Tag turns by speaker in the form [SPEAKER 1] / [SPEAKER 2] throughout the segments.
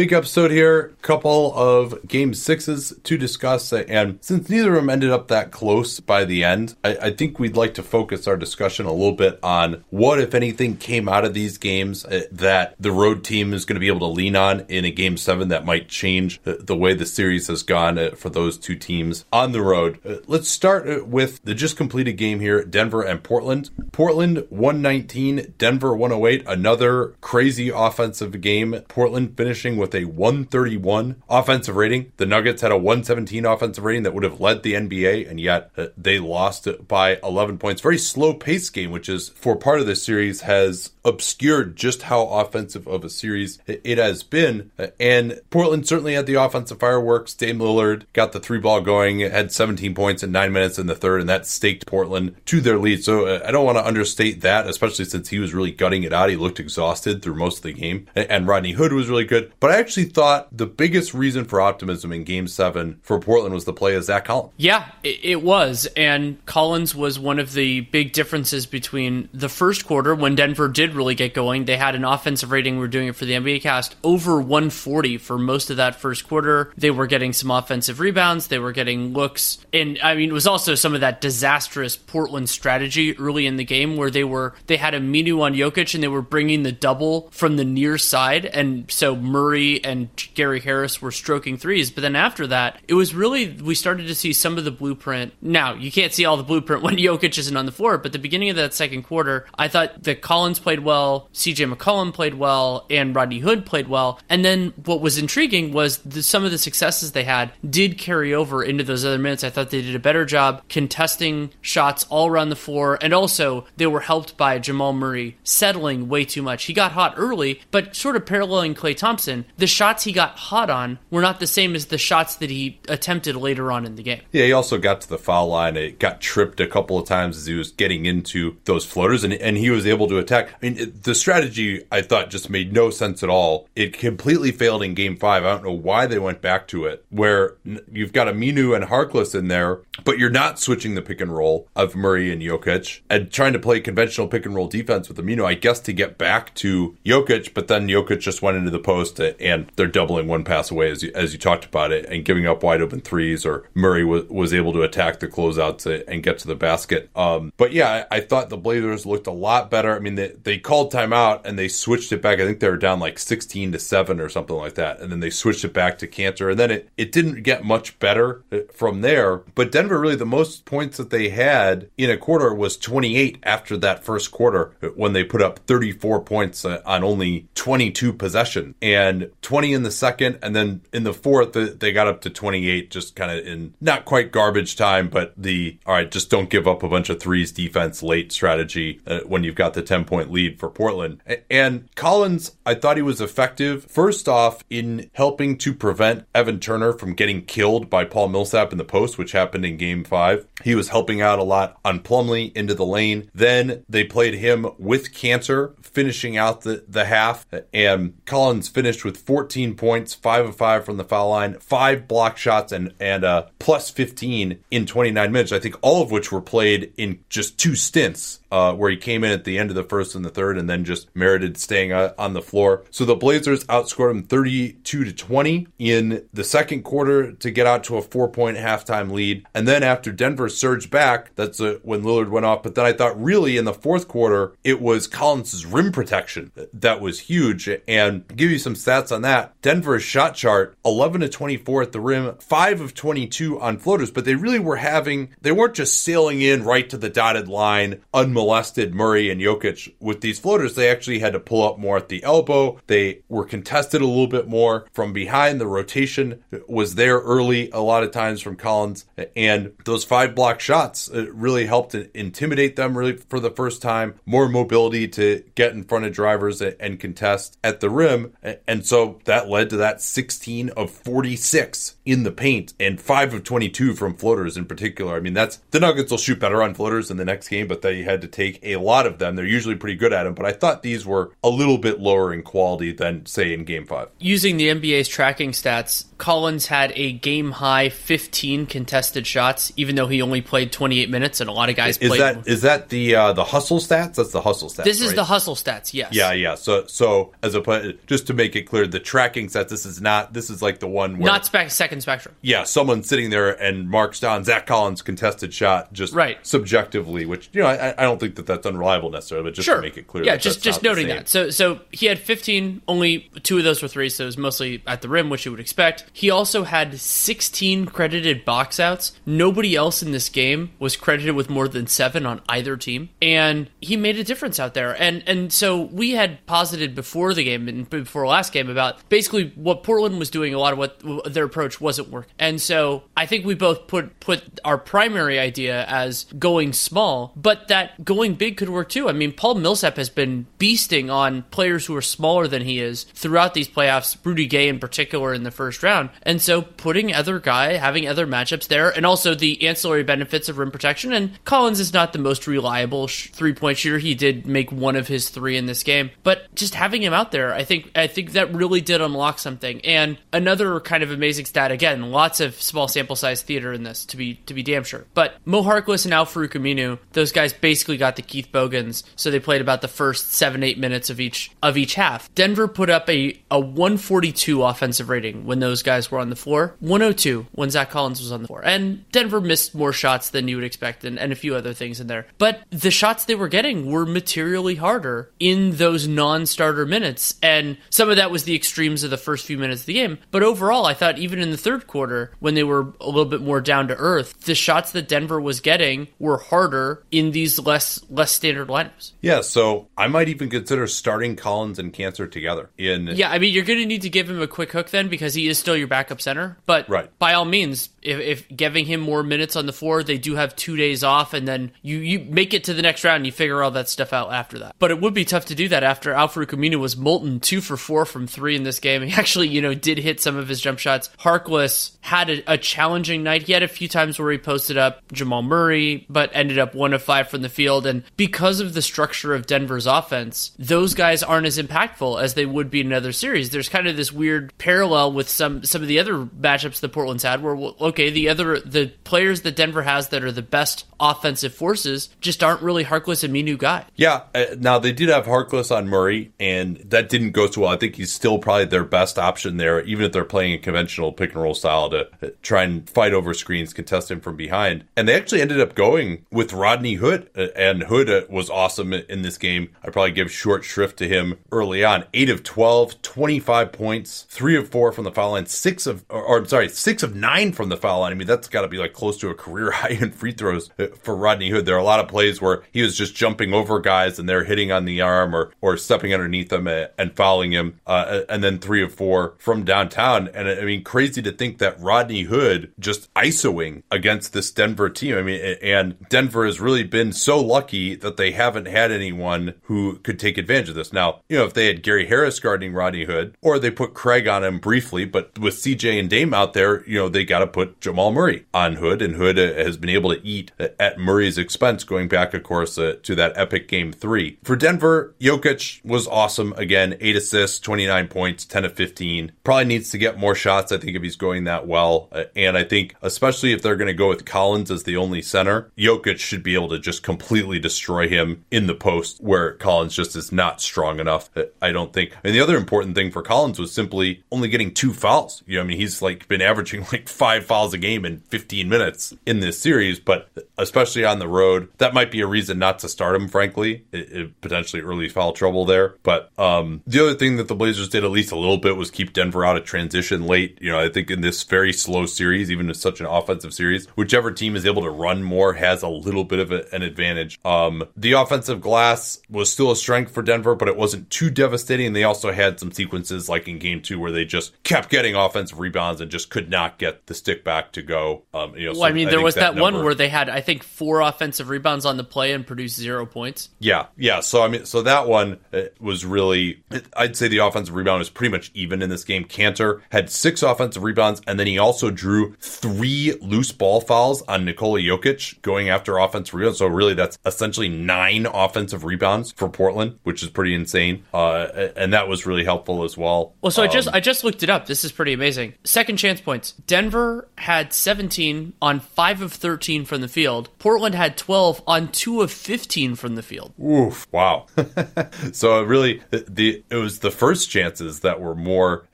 [SPEAKER 1] Big episode here, couple of game sixes to discuss, and since neither of them ended up that close by the end, I, I, think we'd like to focus our discussion a little bit on what, if anything, came out of these games uh, that the road team is going to be able to lean on in a game seven that might change the, the way the series has gone uh, for those two teams on the road. Uh, let's start with the just completed game here Denver and Portland. Portland 119, Denver 108, another crazy offensive game. Portland finishing with a 131 offensive rating. The Nuggets had a 117 offensive rating that would have led the NBA, and yet uh, they lost by 11 points. Very slow pace game, which is for part of the series has obscured just how offensive of a series it has been. And Portland certainly had the offensive fireworks. Dame Lillard got the three ball going, had 17 points in nine minutes in the third, and that staked Portland to their lead. So uh, I don't want to understate that, especially since he was really gutting it out. He looked exhausted through most of the game, and Rodney Hood was really good. But I actually thought the biggest reason for optimism in game seven for Portland was the play of Zach Collins.
[SPEAKER 2] Yeah, it was. And Collins was one of the big differences between the first quarter when Denver did really get going. They had an offensive rating, we are doing it for the NBA cast, over 140 for most of that first quarter. They were getting some offensive rebounds, they were getting looks. And I mean, it was also some of that disastrous Portland strategy early in the game where they were, they had Aminu on Jokic and they were bringing the double from the near side. And so Murray and Gary Harris were stroking threes. But then after that, it was really, we started to see some of the blueprint. Now, you can't see all the blueprint when Jokic isn't on the floor, but the beginning of that second quarter, I thought that Collins played well, CJ McCollum played well, and Rodney Hood played well. And then what was intriguing was the, some of the successes they had did carry over into those other minutes. I thought they did a better job contesting shots all around the floor, and also they were helped by Jamal Murray settling way too much. He got hot early, but sort of paralleling Klay Thompson, the shots he got hot on were not the same as the shots that he attempted later on in the game.
[SPEAKER 1] Yeah, he also got to the foul line. It got tripped a couple of times as he was getting into those floaters, and, and he was able to attack. I mean, it, the strategy I thought just made no sense at all. It completely failed in game five. I don't know why they went back to it, where you've got Aminu and Harkless in there, but you're not switching the pick and roll of Murray and Jokic and trying to play conventional pick and roll defense with Aminu, I guess to get back to Jokic, but then Jokic just went into the post and they're doubling one pass away as you, as you talked about it and giving up wide open threes or Murray was, was able to attack the closeouts and get to the basket. Um, but yeah, I, I, thought the Blazers looked a lot better. I mean, they, they called timeout and they switched it back. I think they were down like 16 to 7 or something like that. And then they switched it back to Kanter. And then it, it didn't get much better uh, from there. But Denver really, the most points that they had in a quarter was 28 after that first quarter when they put up 34 points uh, on only 22 possession and 20 in the second. And then in the fourth, they got up to 28, just kind of in not quite garbage time, but the, all right, just don't give up a bunch of threes defense late strategy uh, when you've got the 10 point lead for Portland. And Collins, I thought he was effective, first off, in helping to prevent Evan Turner from getting killed by Paul Millsap in the post, which happened in game five. He was helping out a lot on Plumlee into the lane. Then they played him with Kanter, finishing out the, the half. And Collins finished with 14 points, 5 of 5 from the foul line, 5 block shots, and, and uh, plus 15 in 29 minutes. I think all of which were played in just two stints uh, where he came in at the end of the first and the third, and then just merited staying uh, on the floor. So the Blazers outscored him 32 to 20 in the second quarter to get out to a four point halftime lead. And then after Denver surged back, that's uh, when Lillard went off. But then I thought really in the fourth quarter, it was Collins's rim protection that was huge. And give you some stats on that. Denver's shot chart 11 to 24 at the rim, 5 of 22 on floaters, but they really were having, they weren't just sailing in right to the dotted line, unmolested Murray and Jokic with these floaters. They actually had to pull up more at the elbow. They were contested a little bit more from behind. The rotation was there early a lot of times from Collins, and those five block shots really helped intimidate them really for the first time. More mobility to get in front of drivers and contest at the rim. And so that led to that 16 of 46 in the paint and 5 of 22 from floaters in particular. I mean, that's the Nuggets will shoot better on floaters in the next game, but they had to take a lot of them. They're usually pretty good at them, but I thought these were a little bit lower in quality than, say, in game five.
[SPEAKER 2] Using the NBA's tracking stats, Collins had a game high 15 contested shots, even though he only played 28 minutes, and a lot of guys played.
[SPEAKER 1] is
[SPEAKER 2] played.
[SPEAKER 1] That, is that the uh, the hustle stats? That's the hustle stats.
[SPEAKER 2] This is
[SPEAKER 1] right?
[SPEAKER 2] the hustle stats, yes.
[SPEAKER 1] Yeah, yeah. So, so as a just to make it clear, the tracking stats. This is not. This is like the one where
[SPEAKER 2] not spec- second spectrum.
[SPEAKER 1] Yeah, someone sitting there and marks down Zach Collins' contested shot just
[SPEAKER 2] right.
[SPEAKER 1] subjectively, which you know I, I don't think that that's unreliable necessarily, but just
[SPEAKER 2] sure.
[SPEAKER 1] to make it clear.
[SPEAKER 2] Yeah, just just noting that. So so he had 15. Only two of those were threes, so it was mostly at the rim, which you would expect. He also had 16 credited box outs. Nobody else in this game was credited with more than seven on either team, and he made a difference out there. And and so we had posited before the game and before last game about basically what Portland was doing. A lot of what their approach wasn't working, and so I think we both put put our primary idea as going small, but that going big could work too. I mean, Paul Millsap has been beasting on players who are smaller than he is throughout these playoffs. Rudy Gay in particular in the first round, and so putting other guy, having other matchups there, and also the ancillary benefits of rim protection. And Collins is not the most reliable sh- three point shooter. He did make one of his three in this game, but just having him out there, I think I think that really did unlock something. And another kind of amazing stat again, lots of small sample size theater in this to be to be damn sure. But Mo Harkless and Al-Farouq Aminu, those guys basically got the Keith Bogans, so they played about the first seven eight minutes of each of each half. Denver put up a a 142 offensive rating when those guys were on the floor. 102 when Zach Collins was on the floor. And Denver missed more shots than you would expect and, and a few other things in there. But the shots they were getting were materially harder in those non starter minutes. And some of that was the extremes of the first few minutes of the game. But overall, I thought even in the third quarter, when they were a little bit more down to earth, the shots that Denver was getting were harder in these less less standard lineups.
[SPEAKER 1] Yeah, so I might even consider starting Collins and Kanter together. In
[SPEAKER 2] yeah, I mean you're going to need to give him a quick hook then because he is still your backup center. But
[SPEAKER 1] right.
[SPEAKER 2] by all means, if, if giving him more minutes on the floor, they do have two days off, and then you you make it to the next round and you figure all that stuff out after that. But it would be tough to do that after Al-Farouq was molten two for four from three in this game. He actually you know did hit some of his jump shots. Harkless had a, a challenging night. He had a few times where he posted up Jamal Murray, but ended up one of five from the field. And because of the structure of Denver's offense, those guys aren't as impactful as they would be in another series. There's kind of this weird parallel with some some of the other matchups that Portland's had, where okay, the other the players that Denver has that are the best offensive forces just aren't really Harkless and Aminu guy.
[SPEAKER 1] Yeah, uh, now they did have Harkless on Murray, and that didn't go so well. I think he's still probably their best option there, even if they're playing a conventional pick and roll style to uh, try and fight over screens, contest him from behind. And they actually ended up going with Rodney Hood, uh, and Hood was awesome in this game. I probably give short shrift to him early on. 8 of 12, 25 points, 3 of 4 from the foul line, 6 of, or, or I'm sorry, 6 of 9 from the foul line. I mean, that's got to be like close to a career high in free throws for Rodney Hood. There are a lot of plays where he was just jumping over guys and they're hitting on the arm or, or stepping underneath them and fouling him. Uh, and then 3 of 4 from downtown. And I mean, crazy to think that Rodney Hood just ISOing against this Denver team. I mean, and Denver has really been so lucky that they haven't had anyone who could take advantage of this. Now, you know, if they had Gary Harris guarding Rodney Hood or they put Craig on him briefly, but with CJ and Dame out there, you know, they got to put Jamal Murray on Hood, and Hood uh, has been able to eat at Murray's expense, going back, of course, uh, to that epic game three. For Denver, Jokic was awesome again, eight assists, 29 points, 10 of 15. Probably needs to get more shots, I think, if he's going that well. Uh, and I think, especially if they're going to go with Collins as the only center, Jokic should be able to just completely destroy him in the post where Collins just is not strong enough. I don't think. And the other important thing for Collins was simply only getting two fouls. You know, I mean, he's like been averaging like five fouls a game in 15 minutes in this series, but especially on the road, that might be a reason not to start him, frankly. It, it potentially early foul trouble there. But um, the other thing that the Blazers did a at least a little bit was keep Denver out of transition late. You know, I think in this very slow series, even in such an offensive series, whichever team is able to run more has a little bit of a, an advantage. Um, the offensive glass was still a strength for Denver, but it wasn't too devastating. They also had some sequences like in game two where they just kept getting offensive rebounds and just could not get the stick back to go. Um, you know,
[SPEAKER 2] well, so I mean, there was that, that one where they had, I think, four offensive rebounds on the play and produced zero points.
[SPEAKER 1] Yeah, yeah. So I mean, so that one uh, was really, I'd say the offensive rebound was pretty much even in this game. Kanter had six offensive rebounds, and then he also drew three loose ball fouls on Nikola Jokic going after offensive rebounds. So really, that's essentially nine offensive rebounds for Portland, which is pretty insane. Uh, and that was really helpful as well.
[SPEAKER 2] Well, so
[SPEAKER 1] um,
[SPEAKER 2] I just I just looked it up. This is pretty amazing. Second chance points. Denver had 17 on five of 13 from the field. Portland had 12 on two of 15 from the field.
[SPEAKER 1] Oof! Wow. so really, the it was the first chances that were more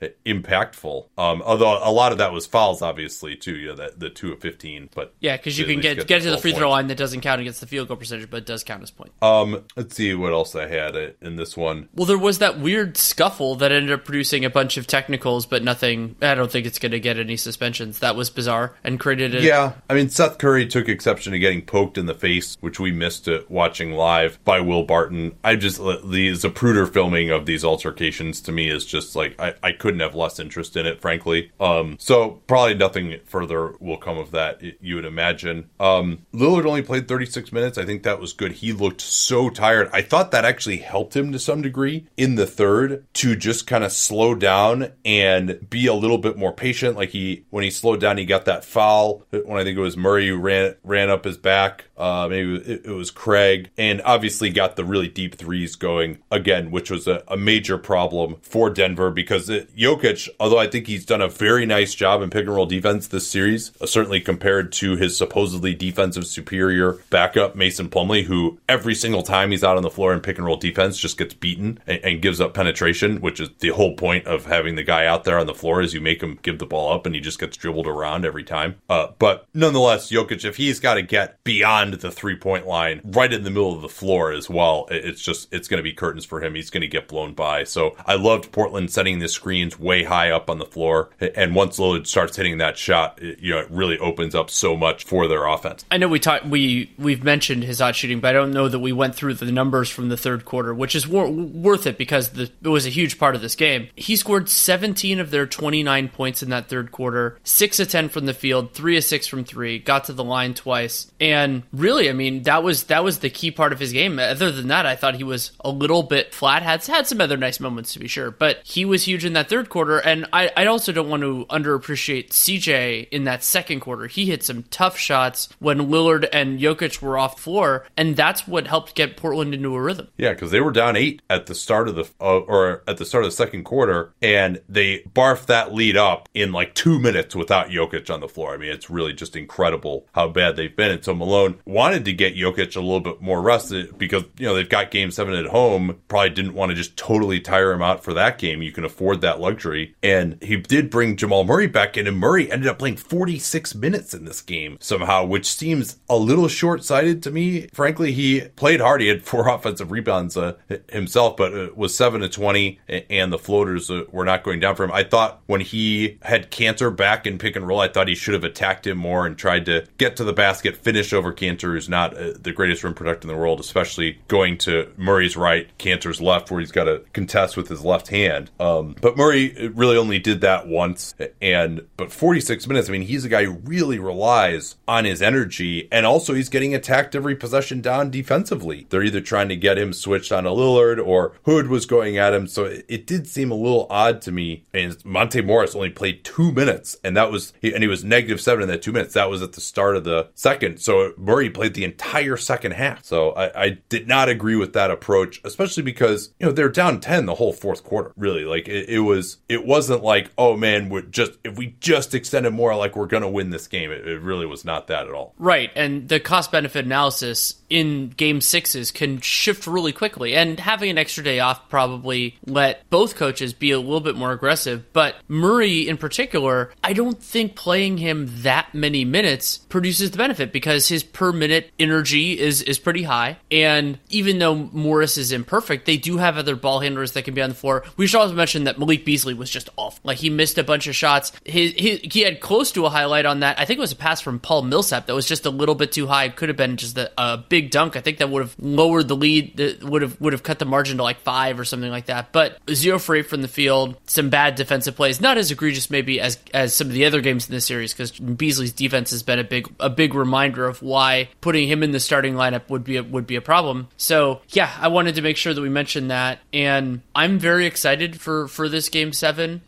[SPEAKER 1] impactful. Um, although a lot of that was fouls, obviously, too. You know, that the two of 15, but
[SPEAKER 2] yeah, because you can get get, get to the free throw line that doesn't count against the field goal percentage, but it does count as point.
[SPEAKER 1] Um, let's see what else I had in this one.
[SPEAKER 2] Well, there was that weird scuffle that ended up producing a bunch of technicals, but nothing. I don't think it's going to get any suspensions. That was bizarre and created. A,
[SPEAKER 1] yeah, I mean Seth Curry took exception to getting poked in the face, which we missed it watching live by Will Barton. I just the Zapruder filming of these altercations to me is just like I, I couldn't have less interest in it, frankly. Um, so probably nothing further will come of that. You would imagine. Um, Lillard only played 36 minutes. I think that was good. He looked so tired. I thought that actually helped him to some degree in the third to just kind of slow down and be a little bit more patient. Like he, when he slowed down, he got that foul when I think it was Murray who ran ran up his back. Uh, maybe it, was Craig, and obviously got the really deep threes going again, which was a, a major problem for Denver because it, Jokic, although I think he's done a very nice job in pick and roll defense this series, uh, certainly compared to his supposedly defensive superior backup Mason Plumlee, who every single time he's out on the floor in pick and roll defense just gets beaten and, and gives up penetration, which is the whole point of having the guy out there on the floor is you make him give the ball up and he just gets dribbled around every time. Uh, but nonetheless, Jokic, if he's got to get beyond the three point line, right in the middle of the floor as well, it's just it's going to be curtains for him. He's going to get blown by. So I loved Portland setting the screens way high up on the floor, and once Lillard starts hitting that shot, it, you know it really opens up so much for their offense.
[SPEAKER 2] I know we talked we we've mentioned his hot shooting, but I don't know that we went through the numbers from the third quarter, which is wor- worth it because the, it was a huge part of this game. He scored 17 of their 29 points in that third quarter, six of 10 from the field, three of six from three, got to the line twice, and really, I mean, that was that was the key part of his game. Other than that, I thought he was a little bit flat. Had had some other nice moments to be sure, but he was huge in that third quarter. And I, I also don't want to underappreciate CJ in that second quarter. He hit some tough shots when Lillard and Jokic were off floor, and that's what helped get Portland into a rhythm.
[SPEAKER 1] Yeah, because they were down eight at the start of the uh, or at the start of the second quarter, and they barfed that lead up in like two minutes without Jokic on the floor. I mean, it's really just incredible how bad they've been. And so Malone wanted to get Jokic a little bit more rested because you know they've got Game Seven at home. Probably didn't want to just totally tire him out for that game. You can afford that luxury, and he did bring Jamal Murray back in, and Murray ended up playing 46 minutes in this game somehow, which seems a little short sighted to me. Frankly, he played hard. He had four offensive rebounds uh, himself, but it was seven to 20, and the floaters uh, were not going down for him. I thought when he had Kanter back in pick and roll, I thought he should have attacked him more and tried to get to the basket, finish over Kanter, who's not uh, the greatest rim protector in the world, especially going to Murray's right, Kanter's left, where he's got to contest with his left hand. Um, but Murray really only did that once, and but 46 minutes. I mean, he's a guy who really relies on his energy, and also he's getting attacked every possession down defensively. They're either trying to get him switched on a Lillard or Hood was going at him, so it, it did seem a little odd to me. And Monte Morris only played two minutes, and that was and he was negative seven in that two minutes. That was at the start of the second. So Murray played the entire second half. So I, I did not agree with that approach, especially because you know they're down ten the whole fourth quarter. Really, like it, it was. It wasn't like oh man, we're just if we just extended more, like we're gonna win this game. It, it really was not that at all.
[SPEAKER 2] Right, and the cost benefit analysis in game sixes can shift really quickly. And having an extra day off probably let both coaches be a little bit more aggressive. But Murray in particular, I don't think playing him that many minutes produces the benefit because his per minute energy is is pretty high. And even though Morris is imperfect, they do have other ball handlers that can be on the floor. We should also mention that Malik Beasley was just off. Like he missed a bunch of shots. He, he, he had close to a highlight on that. I think it was a pass from Paul Millsap that was just a little bit too high. It could have been just a, a big dunk. I think that would have lowered the lead. That would have would have cut the margin to like five or something like that. But zero for eight from the field. Some bad defensive plays. Not as egregious maybe as as some of the other games in this series because Beasley's defense has been a big a big reminder of why putting him in the starting lineup would be a, would be a problem. So yeah, I wanted to make sure that we mentioned that, and I'm very excited for for this game seven.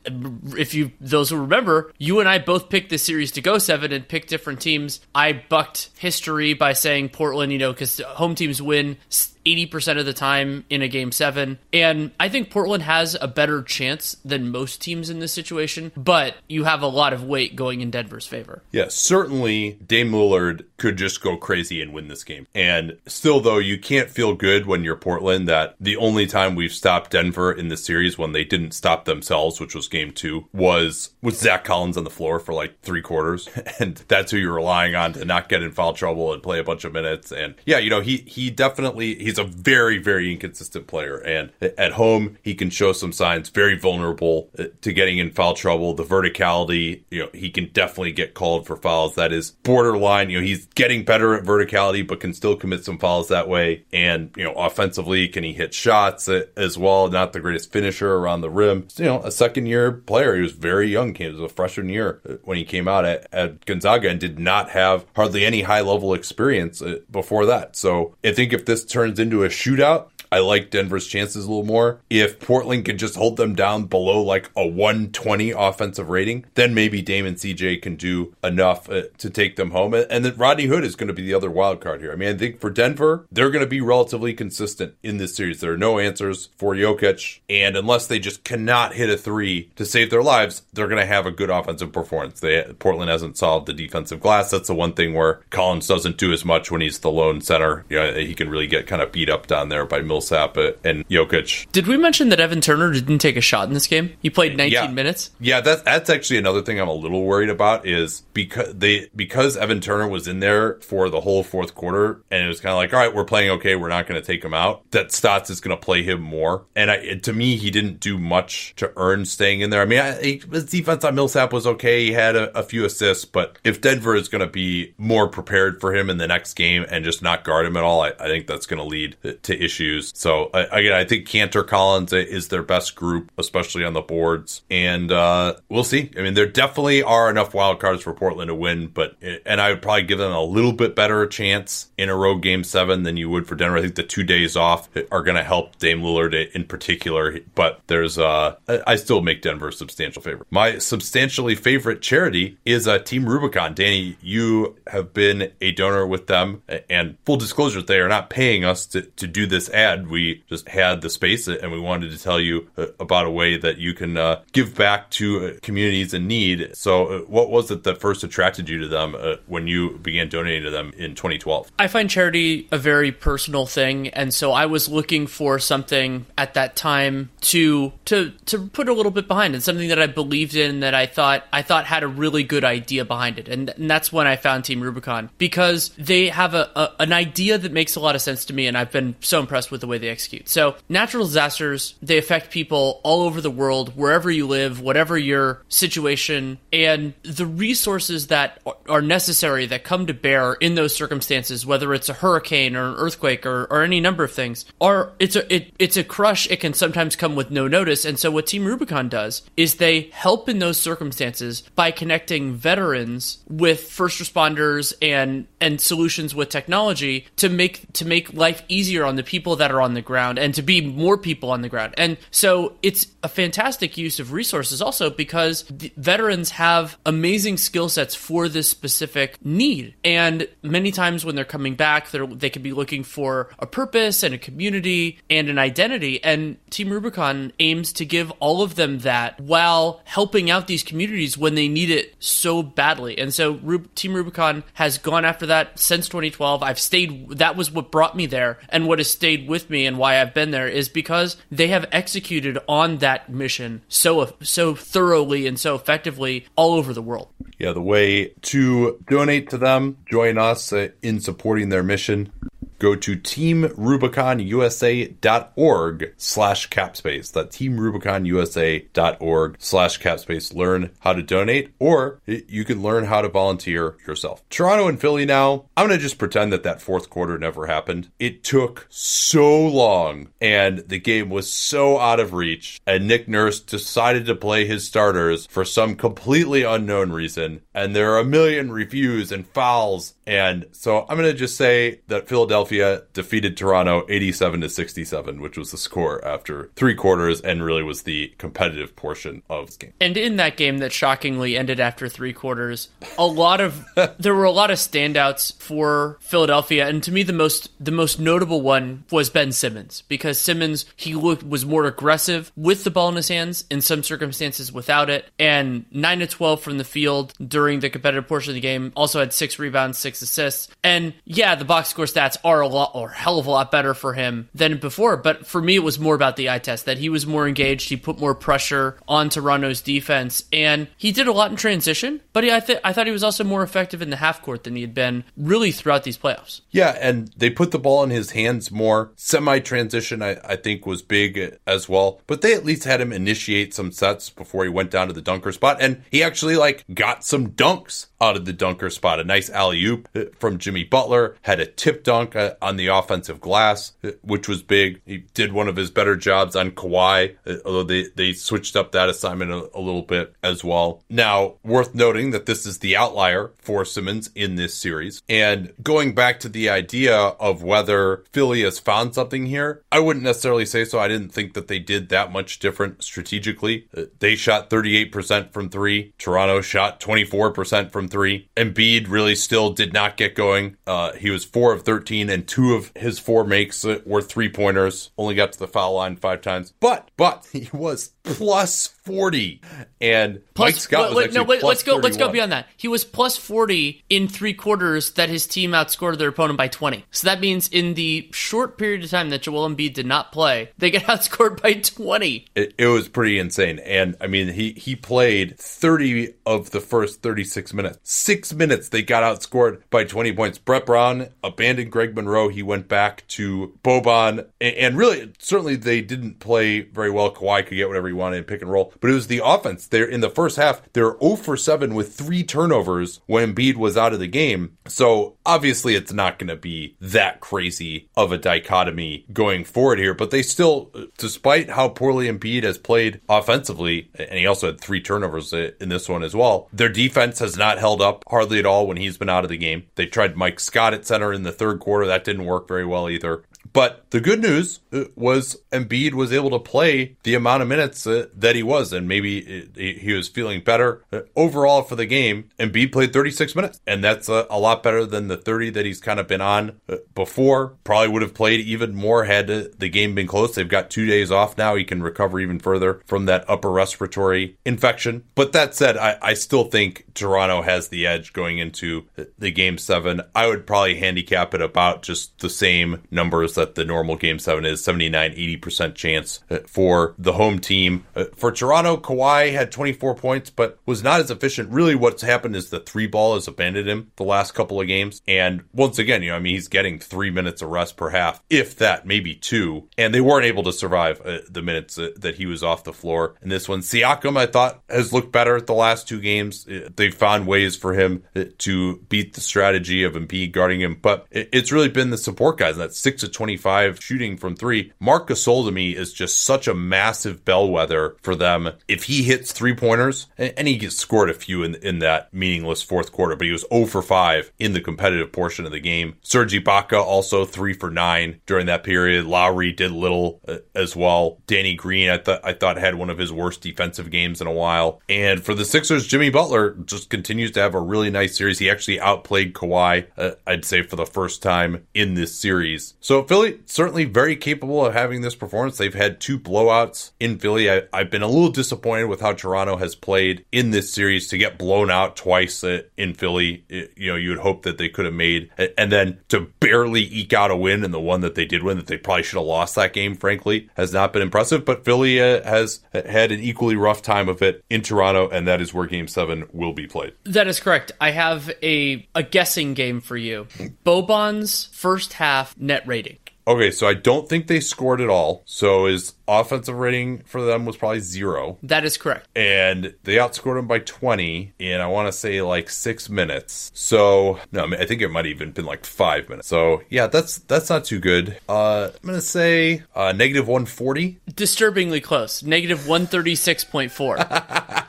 [SPEAKER 2] If you those who remember, you and I both picked this series to go seven and picked different teams. I bucked history by saying Portland, you know, because home teams win 80% of the time in a game seven. And I think Portland has a better chance than most teams in this situation, but you have a lot of weight going in Denver's favor.
[SPEAKER 1] Yeah, certainly Dame Lillard could just go crazy and win this game. And still, though, you can't feel good when you're Portland that the only time we've stopped Denver in the series when they didn't stop themselves, which was game two, was with Zach Collins on the floor for like three quarters. And that's who you're relying on to not get in foul trouble and play a bunch of minutes. And yeah, you know, he, he definitely, he's a very, very inconsistent player. And at home, he can show some signs, very vulnerable uh, to getting in foul trouble. The verticality, you know, he can definitely get called for fouls. That is borderline. You know, he's getting better at verticality, but can still commit some fouls that way. And, you know, offensively, can he hit shots uh, as well? Not the greatest finisher around the rim. You know, a second year player. He was very young. He was a freshman year uh, when he came out at, at Gonzaga and did not have hardly any high level experience before that. So I think if this turns into a shootout, I like Denver's chances a little more. If Portland can just hold them down below like a 120 offensive rating, then maybe Dame and CJ can do enough uh, to take them home. And then Rodney Hood is going to be the other wild card here. I mean, I think for Denver, they're going to be relatively consistent in this series. There are no answers for Jokic. And unless they just cannot hit a three to save their lives, they're going to have a good offensive performance. They, Portland hasn't solved the defensive glass. That's the one thing where Collins doesn't do as much when he's the lone center. You know, he can really get kind of beat up down there by Mills Millsap and Jokic.
[SPEAKER 2] Did we mention that Evan Turner didn't take a shot in this game? He played 19
[SPEAKER 1] yeah.
[SPEAKER 2] minutes.
[SPEAKER 1] Yeah, that's that's actually another thing I'm a little worried about is because they because Evan Turner was in there for the whole fourth quarter and it was kind of like, all right, we're playing okay, we're not going to take him out. That Stotts is going to play him more, and I, to me, he didn't do much to earn staying in there. I mean, I, his defense on Millsap was okay. He had a, a few assists, but if Denver is going to be more prepared for him in the next game and just not guard him at all, I, I think that's going to lead to issues so again, I think Kanter Collins is their best group, especially on the boards, and uh, we'll see. I mean, there definitely are enough wild cards for Portland to win, but and I would probably give them a little bit better chance in a road game seven than you would for Denver. I think the two days off are going to help Dame Lillard in particular, but there's uh, I still make Denver a substantial favorite. My substantially favorite charity is uh, Team Rubicon. Danny, you have been a donor with them, and full disclosure, they are not paying us to, to do this ad we just had the space and we wanted to tell you uh, about a way that you can uh, give back to uh, communities in need. So, uh, what was it that first attracted you to them uh, when you began donating to them in 2012?
[SPEAKER 2] I find charity a very personal thing, and so I was looking for something at that time to to to put a little bit behind and something that I believed in that I thought I thought had a really good idea behind it, and, and that's when I found Team Rubicon because they have a, a an idea that makes a lot of sense to me, and I've been so impressed with the way they execute. So, natural disasters, they affect people all over the world, wherever you live, whatever your situation, and the resources that are necessary that come to bear in those circumstances, whether it's a hurricane or an earthquake or, or any number of things, are it's a it, it's a crush. It can sometimes come with no notice. And so, what Team Rubicon does is they help in those circumstances by connecting veterans with first responders and and solutions with technology to make to make life easier on the people that are on the ground and to be more people on the ground. And so it's a fantastic use of resources also because veterans have amazing skill sets for this specific need. And many times when they're coming back, they're, they could be looking for a purpose and a community and an identity. And Team Rubicon aims to give all of them that while helping out these communities when they need it so badly. And so Team Rubicon has gone after that since 2012. I've stayed, that was what brought me there and what has stayed with me and why I've been there is because they have executed on that mission so so thoroughly and so effectively all over the world.
[SPEAKER 1] Yeah, the way to donate to them, join us uh, in supporting their mission go to teamrubiconusa.org slash capspace. That's teamrubiconusa.org slash capspace. Learn how to donate, or you can learn how to volunteer yourself. Toronto and Philly now, I'm going to just pretend that that fourth quarter never happened. It took so long, and the game was so out of reach, and Nick Nurse decided to play his starters for some completely unknown reason, and there are a million reviews and fouls, and so I'm going to just say that Philadelphia Philadelphia defeated Toronto 87 to 67, which was the score after three quarters and really was the competitive portion of this game.
[SPEAKER 2] And in that game that shockingly ended after three quarters, a lot of there were a lot of standouts for Philadelphia, and to me the most the most notable one was Ben Simmons because Simmons he looked was more aggressive with the ball in his hands in some circumstances without it, and nine to twelve from the field during the competitive portion of the game. Also had six rebounds, six assists, and yeah, the box score stats are are a lot or hell of a lot better for him than before. But for me, it was more about the eye test that he was more engaged. He put more pressure on Toronto's defense, and he did a lot in transition. But he, I, th- I thought he was also more effective in the half court than he had been really throughout these playoffs.
[SPEAKER 1] Yeah, and they put the ball in his hands more. Semi transition, I, I think, was big as well. But they at least had him initiate some sets before he went down to the dunker spot, and he actually like got some dunks out of the dunker spot. A nice alley oop from Jimmy Butler, had a tip dunk uh, uh, on the offensive glass, uh, which was big. He did one of his better jobs on Kawhi, uh, although they, they switched up that assignment a, a little bit as well. Now, worth noting that this is the outlier for Simmons in this series. And going back to the idea of whether Philly has found something here, I wouldn't necessarily say so. I didn't think that they did that much different strategically. They shot 38% from three. Toronto shot 24% from three. Embiid really still did not get going. Uh, he was four of 13, and two of his four makes were three pointers. Only got to the foul line five times, but but he was plus 40 and plus, Mike Scott wait, no wait,
[SPEAKER 2] let's go
[SPEAKER 1] 31.
[SPEAKER 2] let's go beyond that. He was plus 40 in three quarters that his team outscored their opponent by 20 so that means in the short period of time that Joel Embiid did not play they get outscored by 20
[SPEAKER 1] it, it was pretty insane. And I mean he he played 30 of the first 36 minutes. Six minutes they got outscored by 20 points. Brett Brown abandoned Greg Monroe. He went back to Boban. And, and really certainly they didn't play very well. Kawhi could get whatever he wanted in pick and roll but it was the offense. They're in the first half, they're 0 for 7 with three turnovers when Embiid was out of the game. So obviously it's not going to be that crazy of a dichotomy going forward here, but they still, despite how poorly Embiid has played offensively, and he also had three turnovers in this one as well, their defense has not held up hardly at all when he's been out of the game. They tried Mike Scott at center in the third quarter. That didn't work very well either. But the good news uh, was Embiid was able to play the amount of minutes uh, that he was, and maybe he was feeling better uh, overall for the game. Embiid played 36 minutes, and that's a, lot better than the 30 that he's kind of been on before. Probably would have played even more had the game been close. They've got two days off now. He can recover even further from that upper respiratory infection. But that said, I, I still think Toronto has the edge going into the game seven. I would probably handicap it about just the same numbers that the normal game seven is 79 80% chance uh, for the home team. Uh, for Toronto, Kawhi had 24 points, but was not as efficient. Really, what's happened is the three ball has abandoned him the last couple of games. And once again, you know, I mean, he's getting three minutes of rest per half, if that, maybe two. And they weren't able to survive uh, the minutes uh, that he was off the floor. in this one, Siakam, I thought, has looked better at the last two games. Uh, they found ways for him to beat the strategy of Embiid guarding him, but it's really been the support guys. That's six to 25 shooting from three. Marc Gasol to me is just such a massive bellwether for them. If he hits three pointers, and he gets scored a few in, in that meaningless fourth quarter, but he was 0 for 5 in the competitive portion of the game. Serge Ibaka also 3 for 9 during that period. Lowry did little uh, as well. Danny Green, I, th- I thought, had one of his worst defensive games in a while. And for the Sixers, Jimmy Butler just continues to have a really nice series. He actually outplayed Kawhi, uh, I'd say, for the first time in this series. So Philly certainly very capable of having this performance. They've had two blowouts in Philly. I, have been a little disappointed with how Toronto has played in this series to get blown out twice in Philly. It, you know, you would hope that they could have made, and then to barely eke out a win in the one that they did win that they probably should have lost that game. Frankly, has not been impressive. But Philly uh, has had an equally rough time of it in Toronto, and that is where Game Seven will be played.
[SPEAKER 2] That is correct. I have a a guessing game for you. Boban's first half net rating.
[SPEAKER 1] Okay, so I don't think they scored at all. So his offensive rating for them was probably zero.
[SPEAKER 2] That is correct.
[SPEAKER 1] And they outscored them by 20 in, I want to say, like six minutes. So, no, I, mean, I think it might have even been like five minutes. So, yeah, that's that's not too good. Uh, I'm going to say uh, negative 140.
[SPEAKER 2] Disturbingly close. Negative 136.4.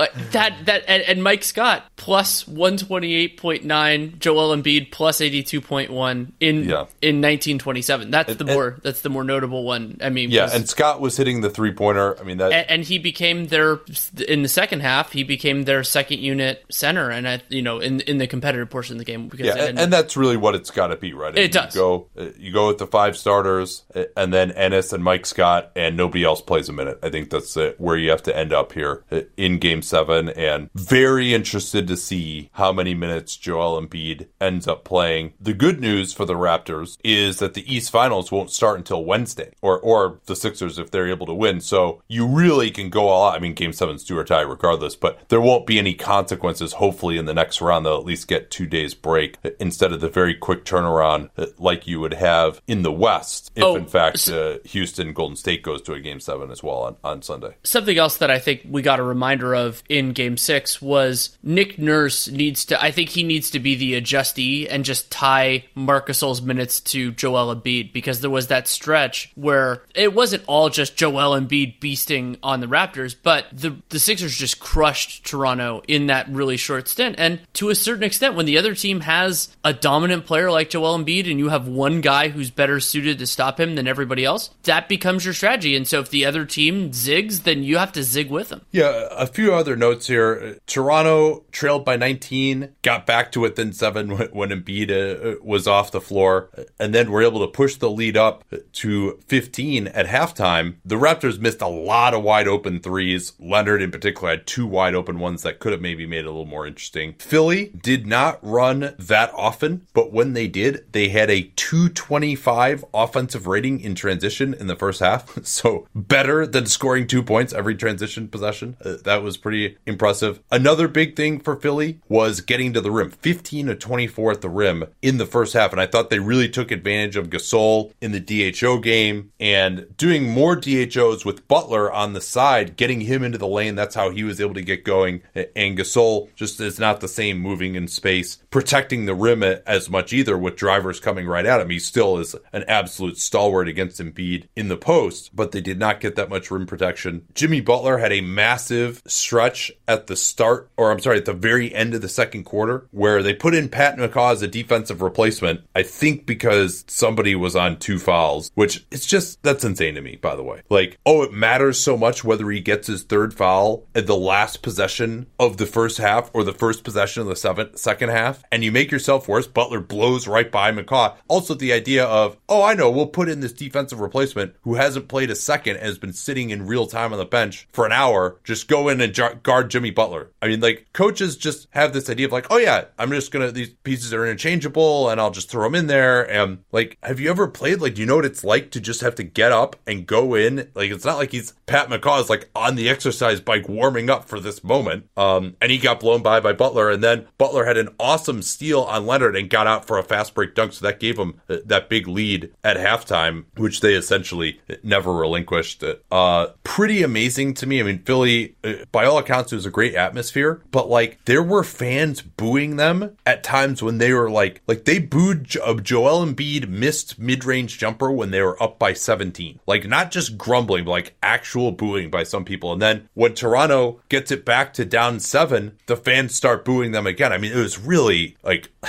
[SPEAKER 2] Like that that and, and, Mike Scott plus 128.9, Joel Embiid plus 82.1 in yeah. in 1927. That's and, the more and, that's the more notable one. I mean,
[SPEAKER 1] yeah, was, and Scott was hitting the three pointer. I mean that,
[SPEAKER 2] and, he became their in the second half. He became their second unit center, and I, you know, in in the competitive portion of the game.
[SPEAKER 1] Because yeah, and, that's really what it's got to be, right?
[SPEAKER 2] It does.
[SPEAKER 1] You go uh, you go with the five starters, uh, and then Ennis and Mike Scott, and nobody else plays a minute. I think that's where you have to end up here uh, in Game seven, and very interested to see how many minutes Joel Embiid ends up playing. The good news for the Raptors is that the East Finals won't start until Wednesday, or or the Sixers if they're able to win. So you really can go all out. I mean, Game Seven's do or tie regardless, but there won't be any consequences. Hopefully, in the next round, they'll at least get two days break instead of the very quick turnaround like you would have in the West if, oh, in fact, uh, Houston Golden State goes to a Game Seven as well on, on Sunday.
[SPEAKER 2] Something else that I think we got a reminder of in game six was Nick Nurse needs to, I think he needs to be the adjustee and just tie Marc Gasol's minutes to Joel Embiid because there was that stretch where it wasn't all just Joel Embiid beasting on the Raptors, but the, the Sixers just crushed Toronto in that really short stint. And to a certain extent, when the other team has a dominant player like Joel Embiid and you have one guy who's better suited to stop him than everybody else, that becomes your strategy. And so if the other team zigs, then you have to zig with them.
[SPEAKER 1] Yeah, a few other notes here. Toronto trailed by 19, got back to within seven when Embiid uh, was off the floor, and then were able to push the lead up to 15 at halftime. The Raptors missed a lot of wide open threes. Leonard, in particular, had two wide open ones that could have maybe made it a little more interesting. Philly did not run that often, but when they did, they had a 225 offensive rating in transition in the first half. So better than scoring two points every transition possession. Uh, that was pretty impressive. Another big thing for Philly was getting to the rim 15 to 24 at the rim in the first half. And I thought they really took advantage of Gasol in the DHO game and doing more DHOs with Butler on the side, getting him into the lane. That's how he was able to get going. And Gasol just is not the same moving in space, protecting the rim as much either with drivers coming right at him. He still is an absolute stalwart against Embiid in the post, but they did not get that much rim protection. Jimmy Butler had a massive stretch at the start, or I'm sorry, at the very end of the second quarter, where they put in Pat McCaw as a defensive replacement. I think because somebody was on two fouls, which it's just that's insane to me, by the way. Like, oh, it matters so much whether he gets his third foul at the last possession of the first half or the first possession of the seventh, second half, and you make yourself worse. Butler blows right by McCaw. Also, the idea of, oh, I know, we'll put in this defensive replacement who hasn't played a second and has been sitting in real time on the bench for an hour. Just go in and guard Jimmy Butler. I mean, like, coaches just have this idea of like, oh yeah, I'm just gonna these pieces are interchangeable and I'll just throw them in there. And like, have you ever played? Like, do you know what it's like to just have to get up and go in? Like, it's not like he's Pat McCaw is like on the exercise bike warming up for this moment. Um, and he got blown by by Butler, and then Butler had an awesome steal on Leonard and got out for a fast break dunk, so that gave him uh, that big lead at halftime, which they essentially never relinquished. Uh, pretty amazing to me. I mean, Philly, uh, by all accounts, it was a great atmosphere, but like there were fans booing them at times when they were like, like they booed jo- uh, Joel Embiid missed mid range jumper when they were up by 17. Like not just grumbling, but like actual booing by some people. And then when Toronto gets it back to down seven, the fans start booing them again. I mean, it was really like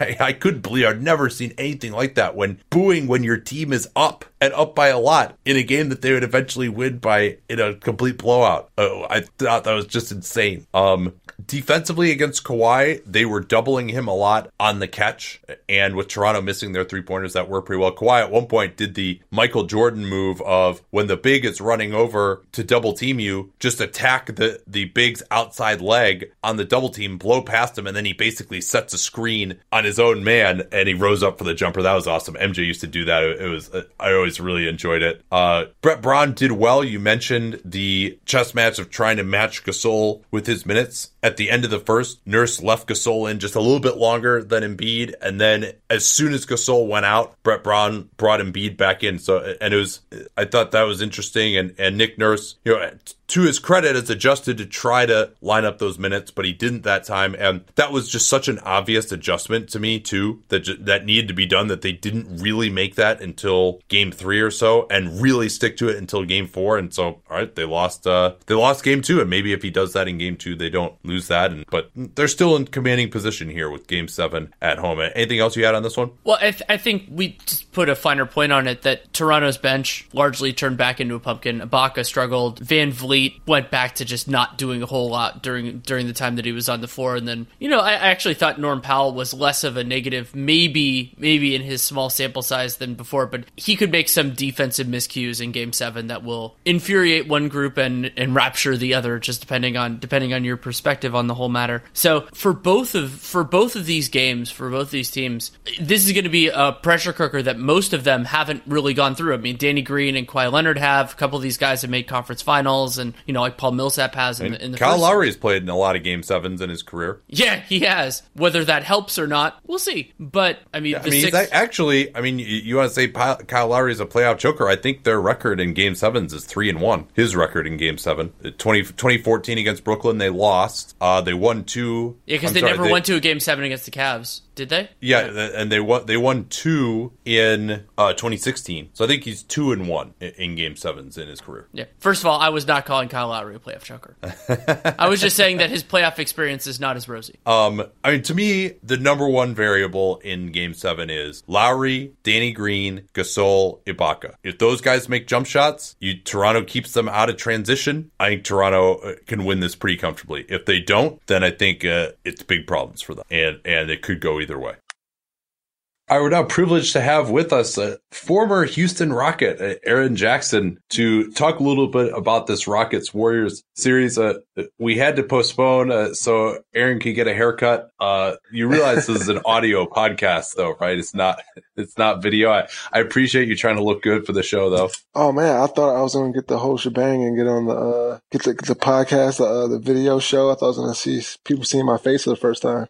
[SPEAKER 1] I, I couldn't believe I'd never seen anything like that when booing when your team is up and up by a lot in a game that they would eventually win by in a complete blowout. Oh, I thought that was just insane. Um, defensively against Kawhi, they were doubling him a lot on the catch, and with Toronto missing their three pointers, that worked pretty well. Kawhi at one point did the Michael Jordan move of when the big is running over to double team you, just attack the the big's outside leg on the double team, blow past him, and then he basically sets a screen on his own man, and he rose up for the jumper. That was awesome. MJ used to do that. It was I always really enjoyed it. Uh, Brett Brown did well. You mentioned the chess match of trying to match Gasol with his minutes at the end of the first, Nurse left Gasol in just a little bit longer than Embiid, and then as soon as Gasol went out, Brett Brown brought Embiid back in. So, and it was, I thought that was interesting. And and Nick Nurse, you know, to his credit, has adjusted to try to line up those minutes, but he didn't that time, and that was just such an obvious adjustment to me too that that needed to be done. That they didn't really make that until game three or so, and really stick to it until game four. And so, all right, they lost, uh, they lost game two, and maybe if he does that in game two, they don't lose that. And but they're still in commanding position here with Game Seven at home. Anything else you had on this one?
[SPEAKER 2] Well, I, th- I think we just put a finer point on it that Toronto's bench largely turned back into a pumpkin. Ibaka struggled. Went back to just not doing a whole lot during during the time that he was on the floor. And then you know I, I actually thought Norm Powell was less of a negative, maybe maybe in his small sample size than before, but he could make some defensive miscues in Game Seven that will infuriate one group and and rapture the other, just depending on depending on your perspective on the whole matter. So for both of for both of these games, for both these teams, this is going to be a pressure cooker that most of them haven't really gone through. I mean, Danny Green and Kawhi Leonard have. A couple of these guys have made conference finals, and you know, like Paul Millsap has in, the, in the
[SPEAKER 1] Kyle
[SPEAKER 2] first.
[SPEAKER 1] Lowry has played in a lot of game sevens in his career.
[SPEAKER 2] Yeah, he has. Whether that helps or not, we'll see. But I mean,
[SPEAKER 1] I mean, six... actually, I mean, you, you, want to say Kyle Lowry is a playoff choker? I think their record in game sevens is three and one. His record in game seven, 20, 2014 against Brooklyn, they lost. Uh, they won two.
[SPEAKER 2] Yeah, because they sorry, never they, went to a game seven against the Cavs. Did they?
[SPEAKER 1] Yeah, and they won. They won two in uh, 2016. So I think he's two and one in, Game Sevens in his career.
[SPEAKER 2] Yeah. First of all, I was not calling Kyle Lowry a playoff choker. I was just saying that his playoff experience is not as rosy.
[SPEAKER 1] Um, I mean, to me, the number one variable in Game Seven is Lowry, Danny Green, Gasol, Ibaka. If those guys make jump shots, you Toronto keeps them out of transition. I think Toronto uh, can win this pretty comfortably. If they don't, then I think uh, it's big problems for them, and and it could go either way. We're now privileged to have with us a former Houston Rocket, uh, Aaron Jackson, to talk a little bit about this Rockets Warriors series. Uh, we had to postpone uh, so Aaron could get a haircut. Uh, you realize this is an audio podcast, though, right? It's not. It's not video. I, I appreciate you trying to look good for the show, though.
[SPEAKER 3] Oh man, I thought I was going to get the whole shebang and get on the uh, get the, the podcast, uh, the video show. I thought I was going to see people seeing my face for the first time.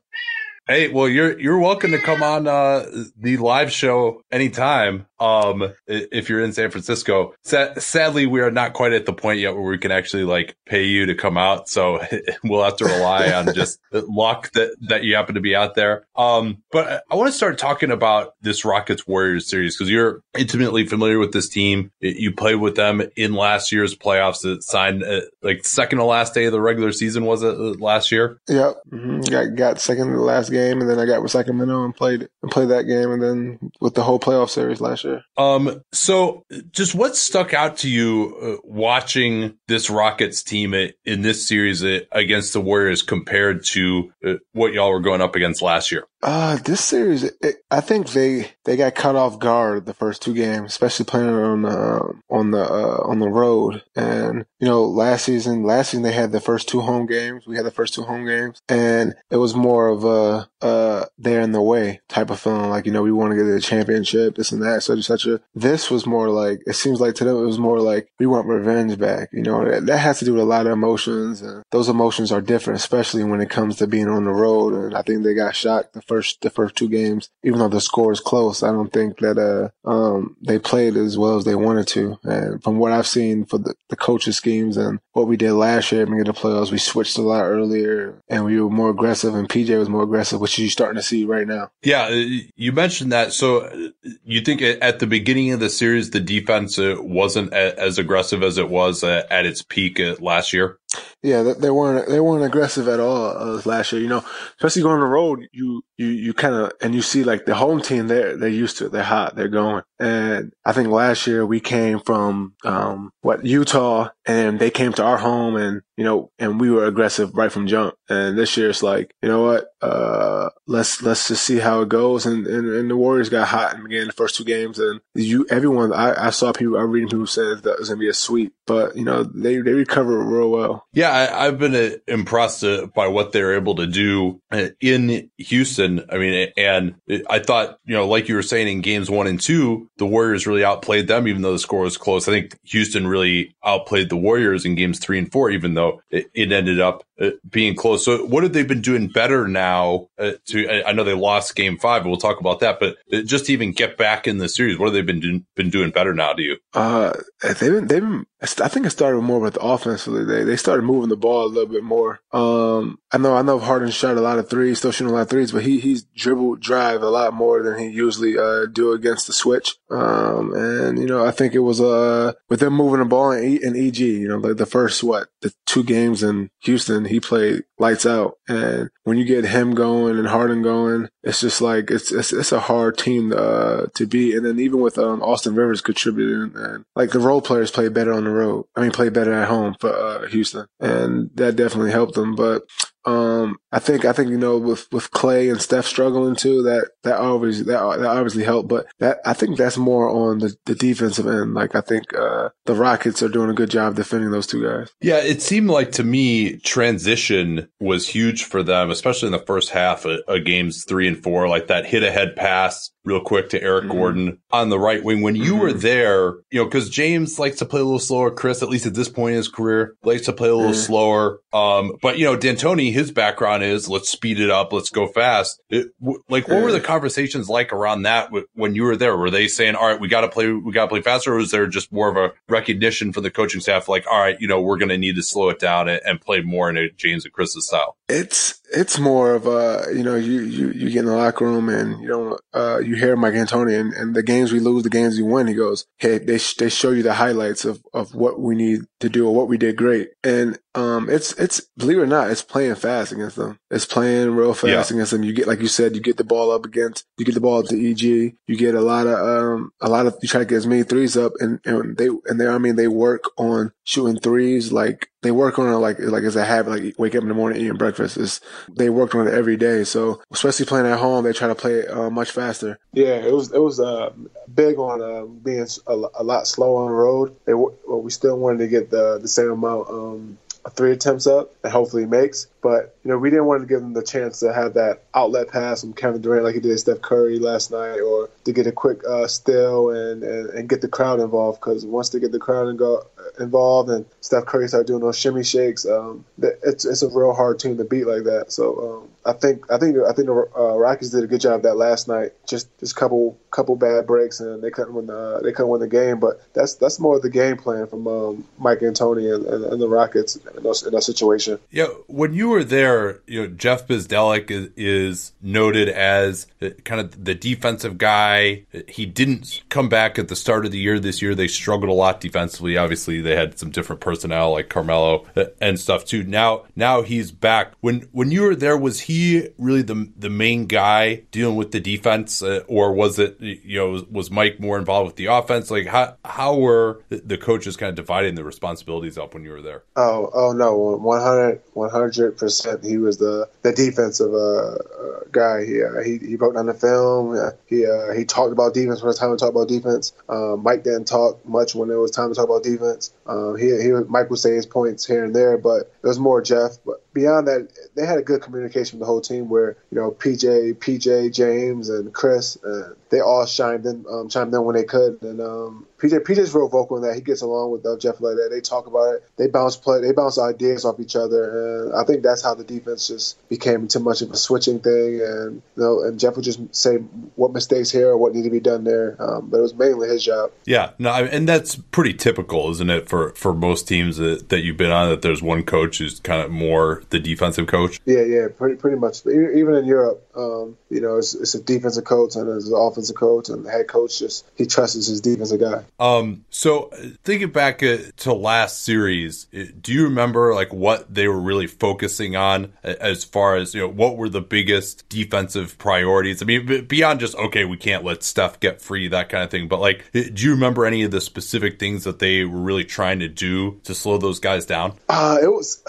[SPEAKER 1] Hey, well, you're you're welcome to come on uh, the live show anytime um, if you're in San Francisco. Sa- sadly, we are not quite at the point yet where we can actually like pay you to come out. So we'll have to rely on just luck that, that you happen to be out there. Um, but I want to start talking about this Rockets Warriors series because you're intimately familiar with this team. You played with them in last year's playoffs. It signed uh, like second to last day of the regular season. Was it uh, last year?
[SPEAKER 3] Yep. Mm-hmm. Got, got second to the last game. And then I got with Sacramento and played and played that game. And then with the whole playoff series last year.
[SPEAKER 1] Um, so just what stuck out to you uh, watching this Rockets team in this series uh, against the Warriors compared to uh, what y'all were going up against last year?
[SPEAKER 3] Uh, this series, it, I think they, they got cut off guard the first two games, especially playing on the, on the, uh, on the road. And, you know, last season, last season they had the first two home games. We had the first two home games and it was more of a, uh, they're in the way type of feeling. Like, you know, we want to get a championship, this and that, such and such this was more like, it seems like to them, it was more like we want revenge back. You know, that, that has to do with a lot of emotions and those emotions are different, especially when it comes to being on the road. And I think they got shocked the first the first two games, even though the score is close. I don't think that uh um they played as well as they wanted to. And from what I've seen for the, the coaches schemes and what we did last year in the playoffs, we switched a lot earlier and we were more aggressive and PJ was more aggressive, which you're starting to see right now.
[SPEAKER 1] Yeah, uh, you mentioned that. So uh, you think at the beginning of the series the defense uh, wasn't as aggressive as it was at its peak last year?
[SPEAKER 3] Yeah, they weren't they weren't aggressive at all uh, last year. You know, especially going on the road, you you you kind of and you see like the home team they're they're used to it. They're hot. They're going And I think last year we came from, um, what, Utah and they came to our home and, you know, and we were aggressive right from jump. And this year it's like, you know what, uh, let's, let's just see how it goes. And, and, and the Warriors got hot and began the first two games and you, everyone, I, I saw people, I reading people saying that was going to be a sweep, but you know, they, they recovered real well.
[SPEAKER 1] Yeah. I, have been uh, impressed uh, by what they're able to do uh, in Houston. I mean, and I thought, you know, like you were saying in games one and two, the Warriors really outplayed them, even though the score was close. I think Houston really outplayed the Warriors in games three and four, even though it, it ended up being close. So, what have they been doing better now? Uh, to I know they lost Game Five, we'll talk about that. But uh, just to even get back in the series, what have they been been doing better now? Do you?
[SPEAKER 3] Uh, they've been they've been. I think it started more with offensively. They they started moving the ball a little bit more. Um, I know I know Harden shot a lot of threes, still shooting a lot of threes, but he he's dribbled drive a lot more than he usually uh, do against the switch. Um, and you know I think it was uh with them moving the ball and, in EG, you know the, the first what the two games in Houston he played lights out. And when you get him going and Harden going, it's just like it's it's, it's a hard team uh, to beat. And then even with um, Austin Rivers contributing, and like the role players play better on the road. I mean, play better at home for uh, Houston, and that definitely helped them. But um, I think I think you know with with Klay and Steph struggling too, that that obviously that, that obviously helped. But that I think that's more on the, the defensive end. Like I think uh, the Rockets are doing a good job defending those two guys.
[SPEAKER 1] Yeah, it seemed like to me transition was huge for them, especially in the first half of, of games three and four. Like that hit ahead pass real quick to Eric mm-hmm. Gordon on the right wing. When you mm-hmm. were there, you know, because James likes to play a little slower. Chris, at least at this point in his career, likes to play a little mm-hmm. slower. Um, but you know, D'Antoni, his background is let's speed it up, let's go fast. It, w- like, what were the conversations like around that w- when you were there? Were they saying, "All right, we got to play, we got to play faster," or was there just more of a recognition from the coaching staff, like, "All right, you know, we're going to need to slow it down and, and play more in a James and Chris's style"?
[SPEAKER 3] It's it's more of a you know you you you get in the locker room and you don't uh, you hear Mike D'Antoni and, and the games we lose, the games we win. He goes, hey, they they show you the highlights of of what we need to do or what we did great, and um, it's it's believe it or not, it's playing fast against them. It's playing real fast yeah. against them. You get like you said, you get the ball up against, you get the ball up to EG. You get a lot of um a lot of you try to get as many threes up, and and they and they I mean they work on shooting threes like they work on it like like as a habit, like wake up in the morning eating breakfast. It's, they worked on it every day. So especially playing at home, they try to play it uh, much faster. Yeah, it was it was uh, big on uh, being a, a, lot slow on the road. They, well, we still wanted to get the the same amount um, three attempts up and hopefully he makes. But you know, we didn't want to give them the chance to have that outlet pass from Kevin Durant like he did Steph Curry last night, or to get a quick uh, steal and, and, and get the crowd involved. Because once they get the crowd and go, involved and Steph Curry started doing those shimmy shakes, um, it's it's a real hard team to beat like that. So um, I think I think I think the uh, Rockets did a good job that last night. Just just couple couple bad breaks and they couldn't win the they couldn't win the game. But that's that's more of the game plan from um, Mike D'Antoni and, and, and, the Rockets in, those, in that situation.
[SPEAKER 1] Yeah, when you were there, you know Jeff Bzdelik is, is noted as kind of the defensive guy. He didn't come back at the start of the year this year. They struggled a lot defensively. Obviously, they had some different personnel like Carmelo and stuff too. Now now he's back. When when you were there, was he he really the the main guy dealing with the defense, uh, or was it you know was Mike more involved with the offense? Like how how were the coaches kind of dividing the responsibilities up when you were there?
[SPEAKER 3] Oh oh no, 100 percent. He was the the defensive uh, uh, guy. He, uh, he he broke down the film. he uh, he talked about defense when it was time to talk about defense. Um, Mike didn't talk much when it was time to talk about defense. Um, he he Mike would say his points here and there, but it was more Jeff. But beyond that, they had a good communication with the whole team where, you know, PJ, PJ, James, and Chris, uh, they all chimed in, um, chimed in when they could. And um, PJ, PJ's real vocal in that. He gets along with uh, Jeff like that. They talk about it. They bounce play. They bounce ideas off each other. And I think that's how the defense just became too much of a switching thing. And, you know, and Jeff would just say what mistakes here or what need to be done there. Um, but it was mainly his job.
[SPEAKER 1] Yeah. No, and that's pretty typical, isn't it, for, for most teams that, that you've been on, that there's one coach who's kind of more the defensive coach?
[SPEAKER 3] Yeah, yeah, pretty pretty much. Even in Europe, Um, you know, it's, it's a defensive coach and it's an offensive coach, and the head coach just he trusts his defensive guy.
[SPEAKER 1] Um, so thinking back uh, to last series, uh, do you remember like what they were really focusing on as far as you know what were the biggest defensive priorities? I mean, beyond just okay, we can't let Steph get free, that kind of thing. But like, uh, do you remember any of the specific things that they were really trying to do to slow those guys down?
[SPEAKER 3] Uh, it was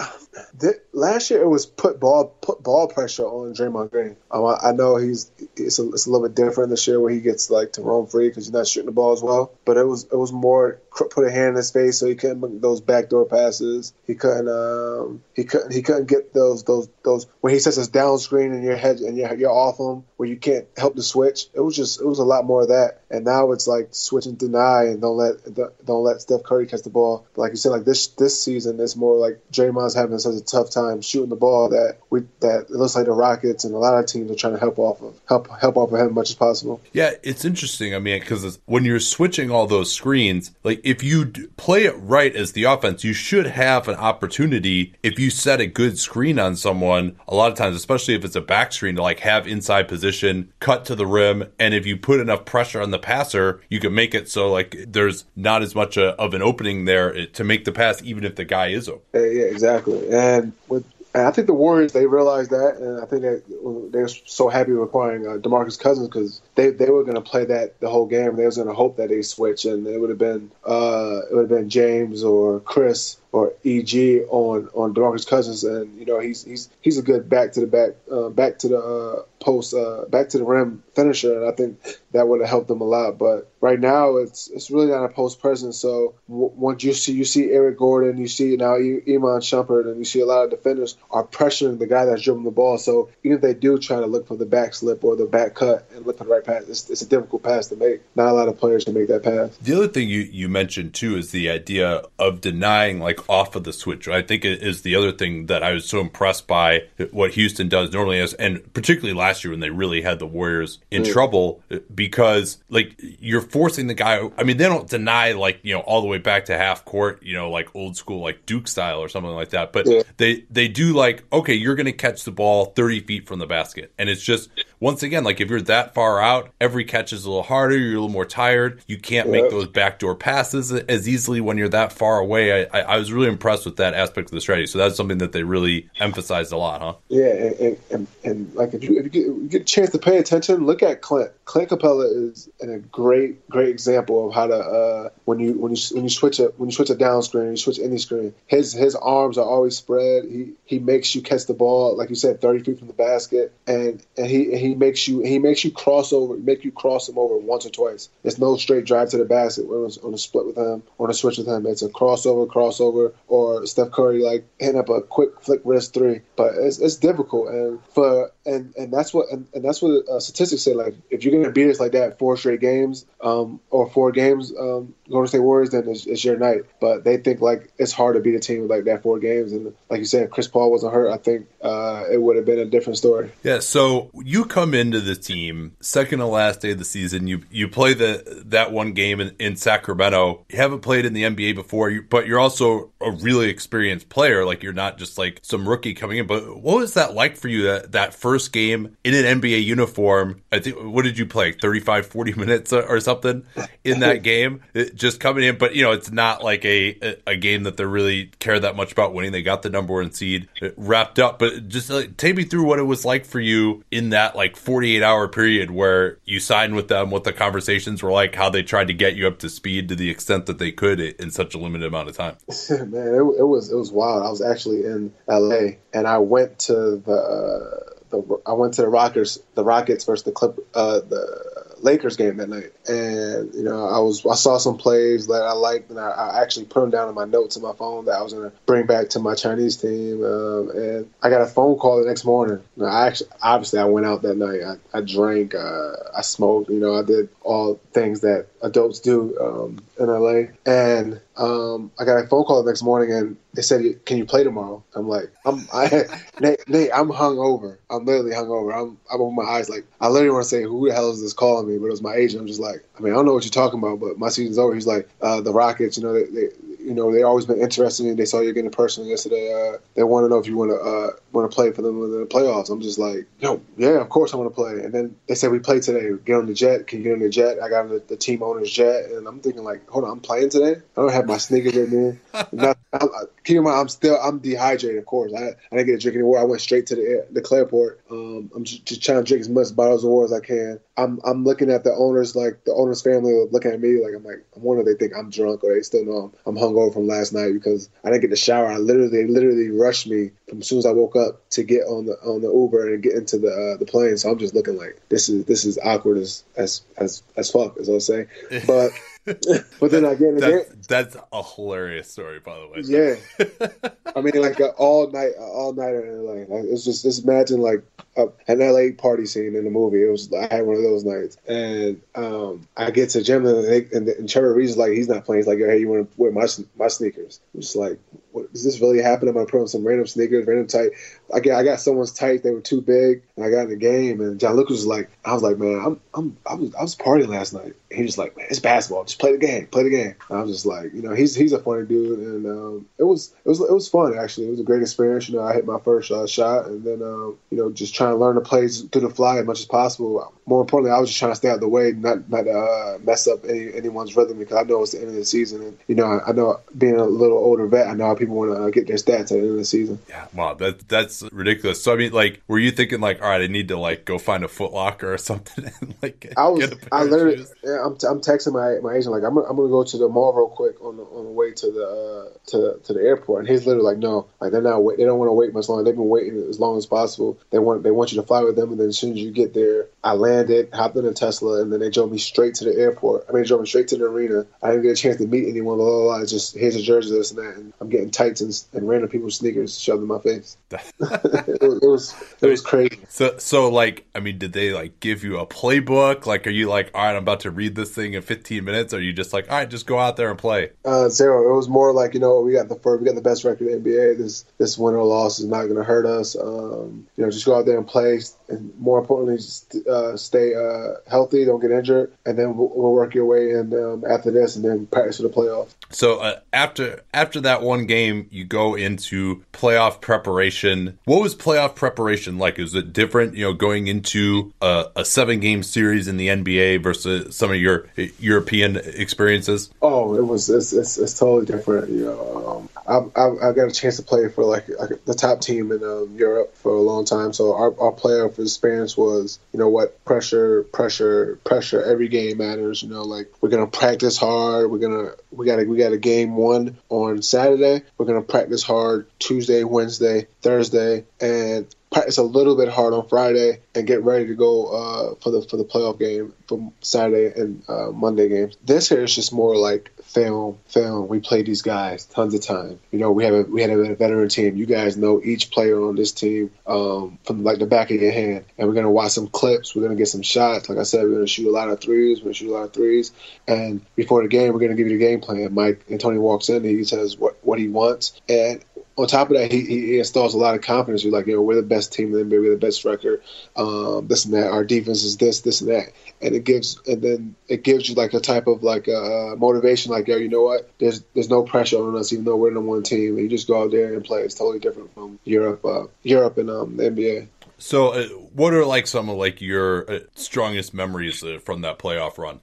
[SPEAKER 3] last year it was put ball put ball pressure on Draymond Green. Um, I, I, know he's it's a, it's a little bit different this year where he gets like to roam free because he's not shooting the ball as well. But it was it was more put a hand in his face so he couldn't make those backdoor passes. He couldn't um, he couldn't he couldn't get those those those when he sets his down screen and your head and you're, you're off him where you can't help the switch. It was just it was a lot more of that. And now it's like switch and deny and don't let don't let Steph Curry catch the ball. But like you said, like this this season it's more like Draymond's having such a tough time shooting the ball that we that it looks like the Rockets and a lot of teams are trying to help off of help help off of him as much as possible.
[SPEAKER 1] Yeah, it's interesting. I mean, because when you're switching all those screens, like if you play it right as the offense, you should have an opportunity if you set a good screen on someone. A lot of times, especially if it's a back screen, to like have inside position, cut to the rim, and if you put enough pressure on the passer, you can make it so like there's not as much a, of an opening there eh, to make the pass, even if the guy is open.
[SPEAKER 3] Eh, yeah, exactly. And with and I think the Warriors they realized that, and I think that they were so happy with acquiring uh, Demarcus Cousins because they, they were going to play that the whole game. They was going to hope that they switch, and it would have been uh, it would have been James or Chris or EG on on Demarcus Cousins, and you know he's he's he's a good back to the back uh, back to the uh, post, uh, back to the rim finisher, and I think that would have helped them a lot. But right now, it's it's really not a post presence. So w- once you see you see Eric Gordon, you see now Iman Shumpert, and you see a lot of defenders are pressuring the guy that's dribbling the ball. So even if they do try to look for the back slip or the back cut and look for the right pass, it's, it's a difficult pass to make. Not a lot of players can make that pass.
[SPEAKER 1] The other thing you you mentioned too is the idea of denying like off of the switch. I think it is the other thing that I was so impressed by what Houston does normally, as and particularly last last year when they really had the Warriors in mm. trouble because like you're forcing the guy. I mean, they don't deny like you know all the way back to half court, you know, like old school like Duke style or something like that. But yeah. they they do like okay, you're going to catch the ball 30 feet from the basket, and it's just once again, like if you're that far out, every catch is a little harder. You're a little more tired. You can't make those backdoor passes as easily when you're that far away. I, I, was really impressed with that aspect of the strategy. So that's something that they really emphasized a lot, huh?
[SPEAKER 3] Yeah, and, and, and like if you, if you, get, you get a chance to pay attention, look at Clint. Clint Capela is a great great example of how to uh, when you when you when you switch a when you switch a down screen, you switch any screen. His his arms are always spread. He he makes you catch the ball like you said, thirty feet from the basket, and and he he makes you he makes you cross over, make you cross him over once or twice. It's no straight drive to the basket was on a split with him, on a switch with him. It's a crossover, crossover, or Steph Curry like hitting up a quick flick wrist three. But it's, it's difficult, and for and and that's what and, and that's what uh, statistics say. Like if you're gonna beat us like that four straight games, um, or four games, um, Golden State Warriors, then it's, it's, your night. But they think like it's hard to beat a team like that four games, and like you said, Chris Paul wasn't hurt. I think uh, it would have been a different story.
[SPEAKER 1] Yeah. So you come into the team second to last day of the season. You you play the that one game in, in Sacramento. You haven't played in the NBA before, but you're also a really experienced player. Like you're not just like some rookie coming in. But what was that like for you? That that first game in an NBA uniform. I think what did you play? 35, 40 minutes or something in that game. It, just coming in, but you know it's not like a a game that they really care that much about winning. They got the number one seed uh, wrapped up, but just like, take me through what it was like for you in that like 48 hour period where you signed with them, what the conversations were like, how they tried to get you up to speed to the extent that they could in such a limited amount of time.
[SPEAKER 3] Man, it, it was it was wild. I was actually in LA and I went to the. Uh, the I went to the Rockets, the Rockets versus the Clip, uh, the Lakers game that night, and you know I was I saw some plays that I liked, and I, I actually put them down in my notes in my phone that I was gonna bring back to my Chinese team. Um, and I got a phone call the next morning. Now, I actually obviously I went out that night. I, I drank, uh, I smoked, you know, I did all things that adults do um, in LA, and um, I got a phone call the next morning and they said, "Can you play tomorrow?" I'm like, "I'm I, Nate, Nate, I'm hungover. I'm literally hungover. I'm I'm over my eyes. Like I literally want to say, who the hell is this calling me? But it was my agent. I'm just like, I mean, I don't know what you're talking about, but my season's over. He's like, uh, the Rockets. You know, they, they you know, they always been interested in. They saw you getting personal yesterday. Uh, they want to know if you want to uh, want to play for them in the playoffs. I'm just like, yo, yeah, of course I want to play. And then they said we play today. Get on the jet. Can you get on the jet? I got on the, the team owner's jet, and I'm thinking like, hold on, I'm playing today. I don't have my sneakers. Not, I'm, keep in mind, I'm still I'm dehydrated. Of course, I, I didn't get a drink anymore. I went straight to the the Clearport. Um, I'm just, just, trying to drink as much bottles of water as I can. I'm I'm looking at the owners like the owners family looking at me like I'm like I'm wondering if they think I'm drunk or they still know I'm, I'm hungover from last night because I didn't get the shower. I literally literally rushed me from as soon as I woke up to get on the on the Uber and get into the uh, the plane. So I'm just looking like this is this is awkward as as as as fuck as I was saying, but. but then again,
[SPEAKER 1] that's, that's, a hilarious story, by the way.
[SPEAKER 3] Yeah, I mean, like all night, all nighter in LA. Like, it's just, just imagine like a, an LA party scene in the movie. It was I had one of those nights, and um, I get to gym and, they, and, and Trevor Reed's like he's not playing. He's like, hey, you want to wear my my sneakers? I'm just like, what, does this really happen? I'm gonna put on some random sneakers, random tight. I got I got someone's tight. They were too big, and I got in the game. And John Lucas was like, I was like, man, I'm I'm I was I was partying last night. He was like, man, it's basketball. Just play the game. Play the game. And I was just like, you know, he's he's a funny dude, and um, it was it was it was fun actually. It was a great experience. You know, I hit my first uh, shot, and then um, you know, just trying to learn the plays through the fly as much as possible. More importantly, I was just trying to stay out of the way, not not uh, mess up any, anyone's rhythm because I know it's the end of the season, and you know, I, I know being a little older vet, I know how people want to uh, get their stats at the end of the season.
[SPEAKER 1] Yeah, wow, that that's ridiculous. So I mean, like, were you thinking like, all right, I need to like go find a Footlocker or something and like
[SPEAKER 3] I was, I literally, yeah, I'm, t- I'm texting my my agent like, I'm gonna, I'm gonna go to the mall real quick on the on the way to the uh, to to the airport, and he's literally like, no, like they're not wait, they don't want to wait much longer. They've been waiting as long as possible. They want they want you to fly with them, and then as soon as you get there, I landed, hopped in a Tesla, and then they drove me straight to the airport. I mean, they drove me straight to the arena. I didn't get a chance to meet anyone. Blah blah blah. Just here's a jersey, this and that, and I'm getting tights and, and random people's sneakers shoved in my face. it, was, it was it was crazy.
[SPEAKER 1] So so like I mean, did they like give you a playbook? Like, are you like, all right, I'm about to read this thing in 15 minutes? Or are you just like, all right, just go out there and play?
[SPEAKER 3] Uh, zero. It was more like you know we got the first, we got the best record in the NBA. This this win or loss is not going to hurt us. Um, you know, just go out there and play, and more importantly, just, uh, stay uh, healthy, don't get injured, and then we'll, we'll work your way in um, after this, and then practice for the playoffs.
[SPEAKER 1] So uh, after after that one game, you go into playoff preparation. What was playoff preparation like? Is it different? You know, going into a, a seven game series in the NBA versus some of your European experiences.
[SPEAKER 3] Oh, it was it's, it's, it's totally different. You know, um, I, I, I, got a chance to play for like, like the top team in um, Europe for a long time. So our, our playoff experience was, you know, what pressure, pressure, pressure. Every game matters. You know, like we're gonna practice hard. We're gonna we gotta we got a game one on Saturday. We're gonna practice hard Tuesday, Wednesday, Thursday, and practice a little bit hard on Friday and get ready to go uh, for the for the playoff game for Saturday and uh, Monday games. This here is just more like film, film. We played these guys tons of time. You know, we have a we had a veteran team. You guys know each player on this team um, from like the back of your hand, and we're gonna watch some clips. We're gonna get some shots. Like I said, we're gonna shoot a lot of threes. We're gonna shoot a lot of threes, and before the game, we're gonna give you the game plan. Mike D'Antoni walks in, and he says what what he wants, and on top of that, he, he installs a lot of confidence. He's like, you know, we're the best team in the NBA, we're the best record, um, this and that. Our defense is this, this and that, and it gives, and then it gives you like a type of like uh, motivation, like, yo, you know what? There's there's no pressure on us, even though we're the one team. You just go out there and play. It's totally different from Europe, uh, Europe and um, the NBA.
[SPEAKER 1] So, uh, what are like some of like your uh, strongest memories uh, from that playoff run?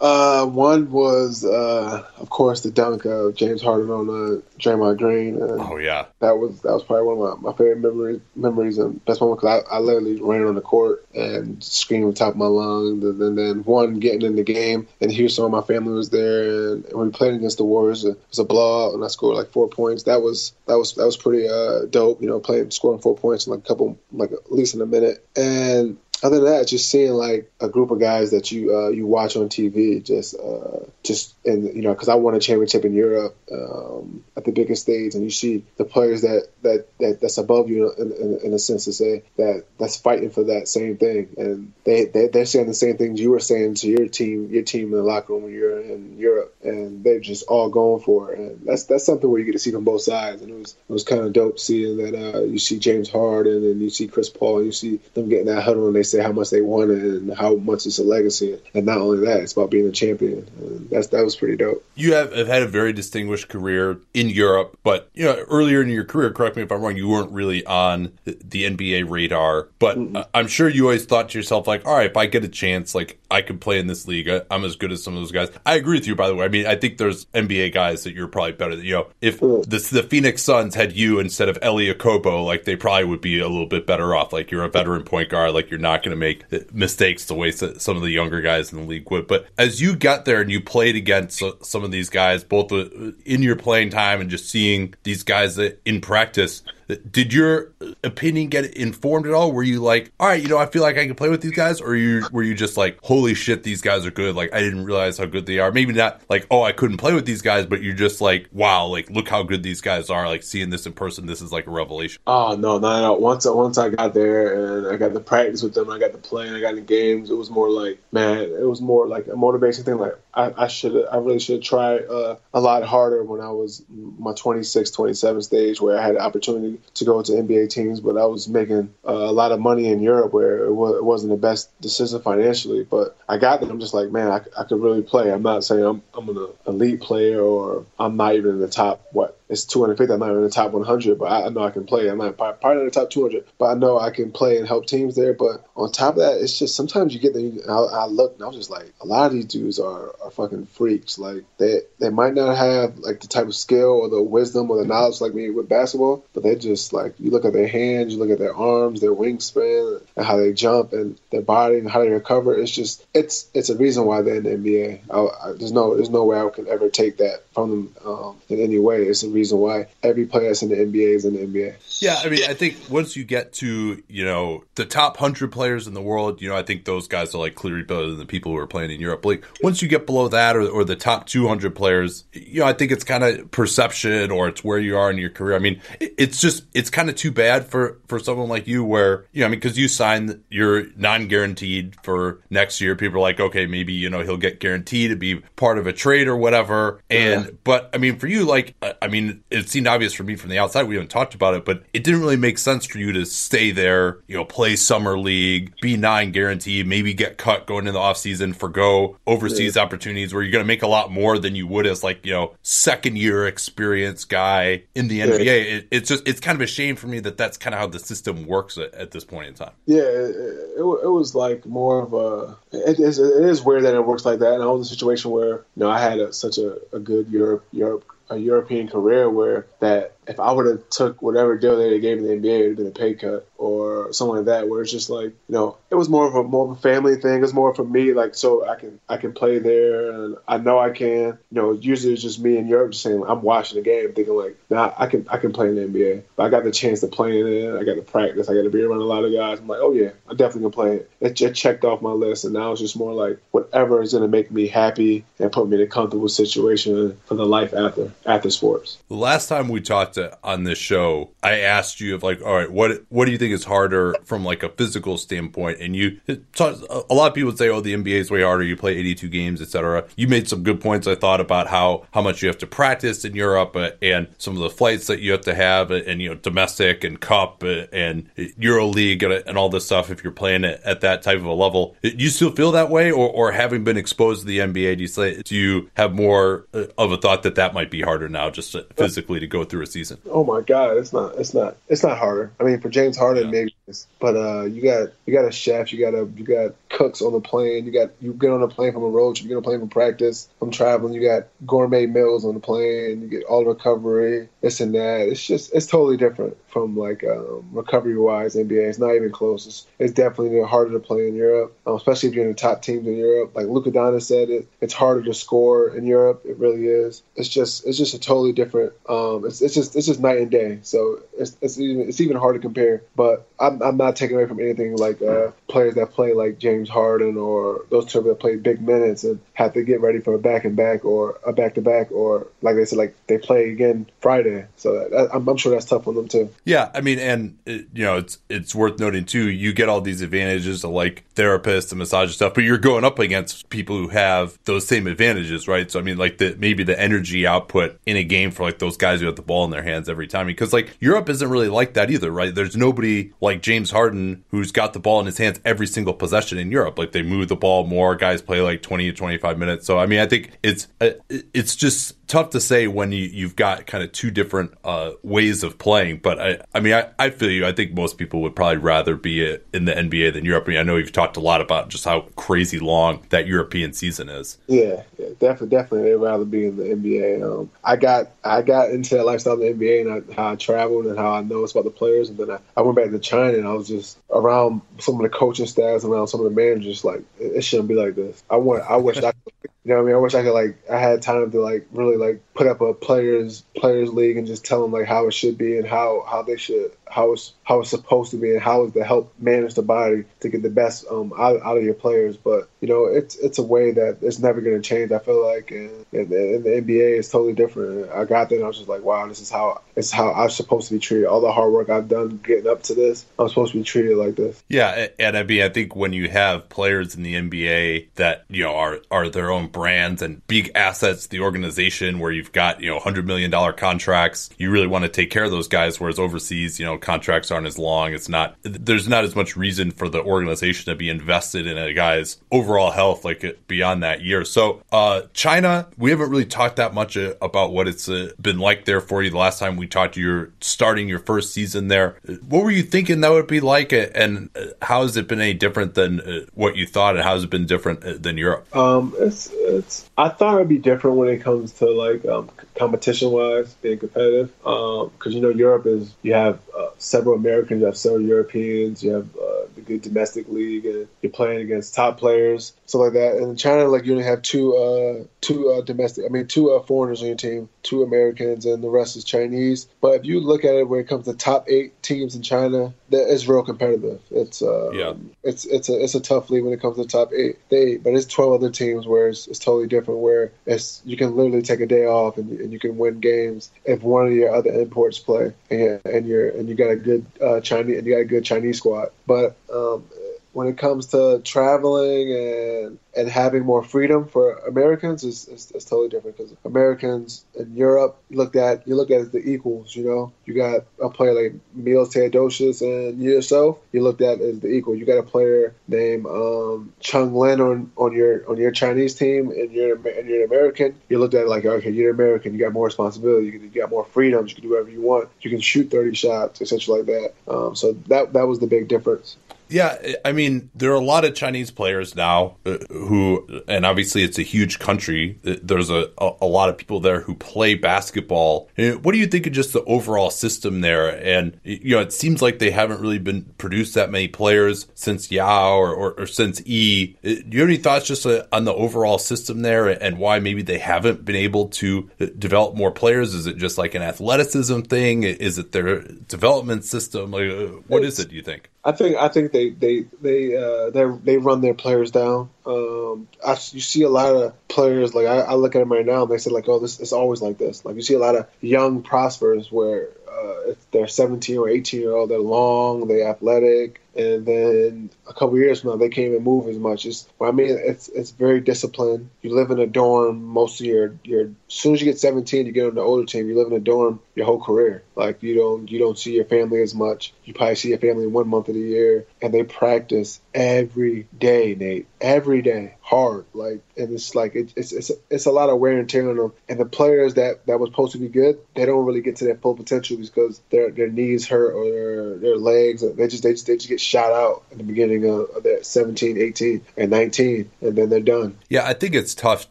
[SPEAKER 3] Uh, one was, uh, of course, the dunk of James Harden on uh, Draymond Green.
[SPEAKER 1] oh yeah,
[SPEAKER 3] that was that was probably one of my, my favorite memories, memories and best moment because I, I literally ran on the court and screamed on top of my lungs. And then, then one getting in the game and here some of my family was there, and, and we played against the Warriors. It was a blowout, and I scored like four points. That was that was that was pretty uh, dope. You know, playing scoring four points in like a couple, like at least in a minute, and other than that, just seeing like a group of guys that you uh, you watch on TV, just uh, just and you know, because I won a championship in Europe um, at the biggest stage, and you see the players that that, that that's above you in, in, in, a sense to say that that's fighting for that same thing, and they, they they're saying the same things you were saying to your team, your team in the locker room when you're in Europe, and they're just all going for it, and that's that's something where you get to see from both sides, and it was it was kind of dope seeing that uh, you see James Harden and you see Chris Paul, and you see them getting that huddle, and they say how much they won and how much it's a legacy. And not only that, it's about being a champion. And that's that was pretty dope.
[SPEAKER 1] You have, have had a very distinguished career in Europe, but you know earlier in your career, correct me if I'm wrong, you weren't really on the NBA radar. But mm-hmm. I'm sure you always thought to yourself like, all right, if I get a chance, like I could play in this league. I'm as good as some of those guys. I agree with you, by the way. I mean, I think there's NBA guys that you're probably better than. You know, if the, the Phoenix Suns had you instead of Elie Okobo, like they probably would be a little bit better off. Like you're a veteran point guard, like you're not going to make mistakes the way some of the younger guys in the league would. But as you got there and you played against some of these guys, both uh, in your playing time and just seeing these guys in practice did your opinion get informed at all? Were you like, all right, you know, I feel like I can play with these guys, or you were you just like, holy shit, these guys are good? Like I didn't realize how good they are. Maybe not like, oh, I couldn't play with these guys, but you're just like, wow, like look how good these guys are. Like seeing this in person, this is like a revelation.
[SPEAKER 3] Oh no, no, no. Once once I got there and I got to practice with them, I got to play and I got in games. It was more like, man, it was more like a motivation thing. Like I, I should, I really should try uh, a lot harder when I was my 26, 27 stage, where I had the opportunity to go to NBA teams, but I was making uh, a lot of money in Europe where it, was, it wasn't the best decision financially. But I got there. I'm just like, man, I, I could really play. I'm not saying I'm, I'm an elite player or I'm not even in the top, what, it's 250. I'm not in the top 100, but I, know I can play. I'm not probably in the top 200, but I know I can play and help teams there. But on top of that, it's just sometimes you get there. I, I look and I was just like, a lot of these dudes are, are fucking freaks. Like they they might not have like the type of skill or the wisdom or the knowledge like me with basketball, but they just like you look at their hands, you look at their arms, their wingspan, and how they jump and their body and how they recover. It's just it's it's a reason why they're in the NBA. I, I, there's no there's no way I can ever take that from them um, in any way. It's the reason why every player that's in the NBA is in the NBA.
[SPEAKER 1] Yeah, I mean, I think once you get to you know the top hundred players in the world, you know, I think those guys are like clearly better than the people who are playing in Europe. Like once you get below that, or, or the top two hundred players, you know, I think it's kind of perception or it's where you are in your career. I mean, it's just it's kind of too bad for for someone like you, where you know, I mean, because you signed you're non guaranteed for next year. People are like, okay, maybe you know he'll get guaranteed to be part of a trade or whatever. And. But I mean, for you, like, I mean, it seemed obvious for me from the outside. We haven't talked about it, but it didn't really make sense for you to stay there, you know, play summer league, be nine guaranteed, maybe get cut going into the offseason, forgo overseas yeah. opportunities where you're going to make a lot more than you would as like, you know, second year experience guy in the NBA. Yeah. It, it's just, it's kind of a shame for me that that's kind of how the system works at, at this point in time.
[SPEAKER 3] Yeah, it, it, it, was like more of a, it is, it is weird that it works like that. And I was in a situation where, you know, I had a, such a, a good Europe, Europe a European career where that if I would have took whatever deal they gave in the NBA, it would have been a pay cut or something like that. Where it's just like you know, it was more of a more of a family thing. It was more for me, like so I can I can play there and I know I can. You know, usually it's just me in Europe just saying I'm watching the game, thinking like, nah, I can I can play in the NBA. But I got the chance to play in it. I got to practice. I got to be around a lot of guys. I'm like, oh yeah, I definitely can play it. It, it checked off my list, and now it's just more like whatever is going to make me happy and put me in a comfortable situation for the life after after sports.
[SPEAKER 1] The last time we talked to, on this show, I asked you of like, all right, what what do you think is harder from like a physical standpoint? And you, a lot of people say, oh, the NBA is way harder. You play 82 games, etc. You made some good points. I thought about how how much you have to practice in Europe uh, and some of the flights that you have to have, uh, and you know, domestic and cup uh, and Euro League and, and all this stuff. If you're playing at, at that type of a level, Do you still feel that way, or, or having been exposed to the NBA, do you say do you have more of a thought that that might be harder now, just physically to go through a season?
[SPEAKER 3] Oh my God, it's not, it's not, it's not harder. I mean, for James Harden, yeah. maybe, but uh, you got you got a chef, you got a you got cooks on the plane, you got you get on a plane from a road trip, you get on a plane from practice, from traveling, you got gourmet meals on the plane, you get all the recovery, this and that. It's just it's totally different from like um, recovery wise. NBA, it's not even close. It's, it's definitely harder to play in Europe, um, especially if you're in the top teams in Europe. Like Luka Doncic said, it it's harder to score in Europe. It really is. It's just it's just a totally different. Um, it's, it's just it's just night and day. So it's it's even it's even hard to compare. But I'm I'm not taking away from anything like uh, players that play like James Harden or those two that play big minutes and have to get ready for a back and back or a back to back or like they said, like they play again Friday. So that, I'm, I'm, sure that's tough on them too.
[SPEAKER 1] Yeah, I mean, and it, you know, it's it's worth noting too. You get all these advantages of like therapists and massage stuff, but you're going up against people who have those same advantages, right? So I mean, like the maybe the energy output in a game for like those guys who have the ball in their hands every time, because like Europe isn't really like that either, right? There's nobody like James Harden who's got the ball in his hands every single possession in Europe. Like they move the ball more, guys play like 20 to 25 minutes. So I mean, I think it's uh, it's just tough to say when you, you've got kind of two different uh, ways of playing. But I, I mean, I, I feel you. I think most people would probably rather be in the NBA than Europe. I, mean, I know you've talked a lot about just how crazy long that European season is.
[SPEAKER 3] Yeah, yeah definitely, definitely, they'd rather be in the NBA. Um, I got, I got into that lifestyle in the NBA and I, how I traveled and how I know it's about the players. And then I, I went back to China and I was just around some of the coaching staffs, around some of the managers. Like it, it shouldn't be like this. I want, I wish I. You know what I mean? I wish I could like I had time to like really like put up a players players league and just tell them like how it should be and how how they should how it's how it's supposed to be and how it's to help manage the body to get the best um, out, out of your players. But you know, it's it's a way that it's never going to change. I feel like, and, and, and, the NBA is totally different. I got there and I was just like, wow, this is how it's how I'm supposed to be treated. All the hard work I've done getting up to this, I'm supposed to be treated like this.
[SPEAKER 1] Yeah, and I mean, I think when you have players in the NBA that you know are are their own brands and big assets, the organization where you've got you know hundred million dollar contracts, you really want to take care of those guys. Whereas overseas, you know contracts aren't as long. It's not there's not as much reason for the organization to be invested in a guy's overall health like beyond that year. So uh, China, we haven't really talked that much uh, about what it's uh, been like there for you. The last time we talked, you're starting your first season there. What were you thinking that would be like, uh, and uh, how has it been any different than what you thought, and how has it been different than Europe?
[SPEAKER 3] Um, it's it's. I thought it'd be different when it comes to like um, competition wise, being competitive. Because um, you know Europe is you have uh, several Americans, you have several Europeans, you have uh, the good domestic league, and you're playing against top players, stuff like that. And in China, like you only have two uh, two uh, domestic, I mean two uh, foreigners on your team, two Americans, and the rest is Chinese. But if you look at it when it comes to top eight teams in China, that is real competitive. It's uh, yeah. it's it's a it's a tough league when it comes to top eight, they. But it's twelve other teams where it's, it's totally different. Where it's you can literally take a day off and, and you can win games if one of your other imports play and, and you're and you got a good uh, Chinese and you got a good Chinese squad. But um, when it comes to traveling and and having more freedom for Americans is, is, is totally different because Americans in Europe looked at you look at as the equals. You know, you got a player like Milos Teodosic and yourself. You looked at as the equal. You got a player named um, Chung Lin on, on your on your Chinese team, and you're and you're an American. You looked at it like okay, you're American. You got more responsibility. You, you got more freedoms. You can do whatever you want. You can shoot 30 shots, essentially like that. Um, so that that was the big difference.
[SPEAKER 1] Yeah, I mean, there are a lot of Chinese players now uh, who, and obviously it's a huge country. Uh, there's a, a, lot of people there who play basketball. Uh, what do you think of just the overall system there? And, you know, it seems like they haven't really been produced that many players since Yao or, or, or since E. Do you have any thoughts just on the overall system there and why maybe they haven't been able to develop more players? Is it just like an athleticism thing? Is it their development system? Like, what is it, do you think?
[SPEAKER 3] I think I think they they they uh, they they run their players down. Um, I, you see a lot of players like I, I look at them right now and they say like, oh, this it's always like this. Like you see a lot of young prospers where uh, they're 17 or 18 year old, they're long, they're athletic, and then a couple years from now they can't even move as much. It's, I mean, it's it's very disciplined. You live in a dorm most of your your. As soon as you get 17, you get on the older team. You live in a dorm your whole career. Like you don't you don't see your family as much. You probably see your family one month of the year, and they practice every day, Nate. Every day, hard. Like, and it's like it, it's it's it's a lot of wear and tear on them. And the players that that was supposed to be good, they don't really get to their full potential because their their knees hurt or their their legs. They just they just they just get shot out in the beginning of, of that 17, 18, and 19, and then they're done.
[SPEAKER 1] Yeah, I think it's tough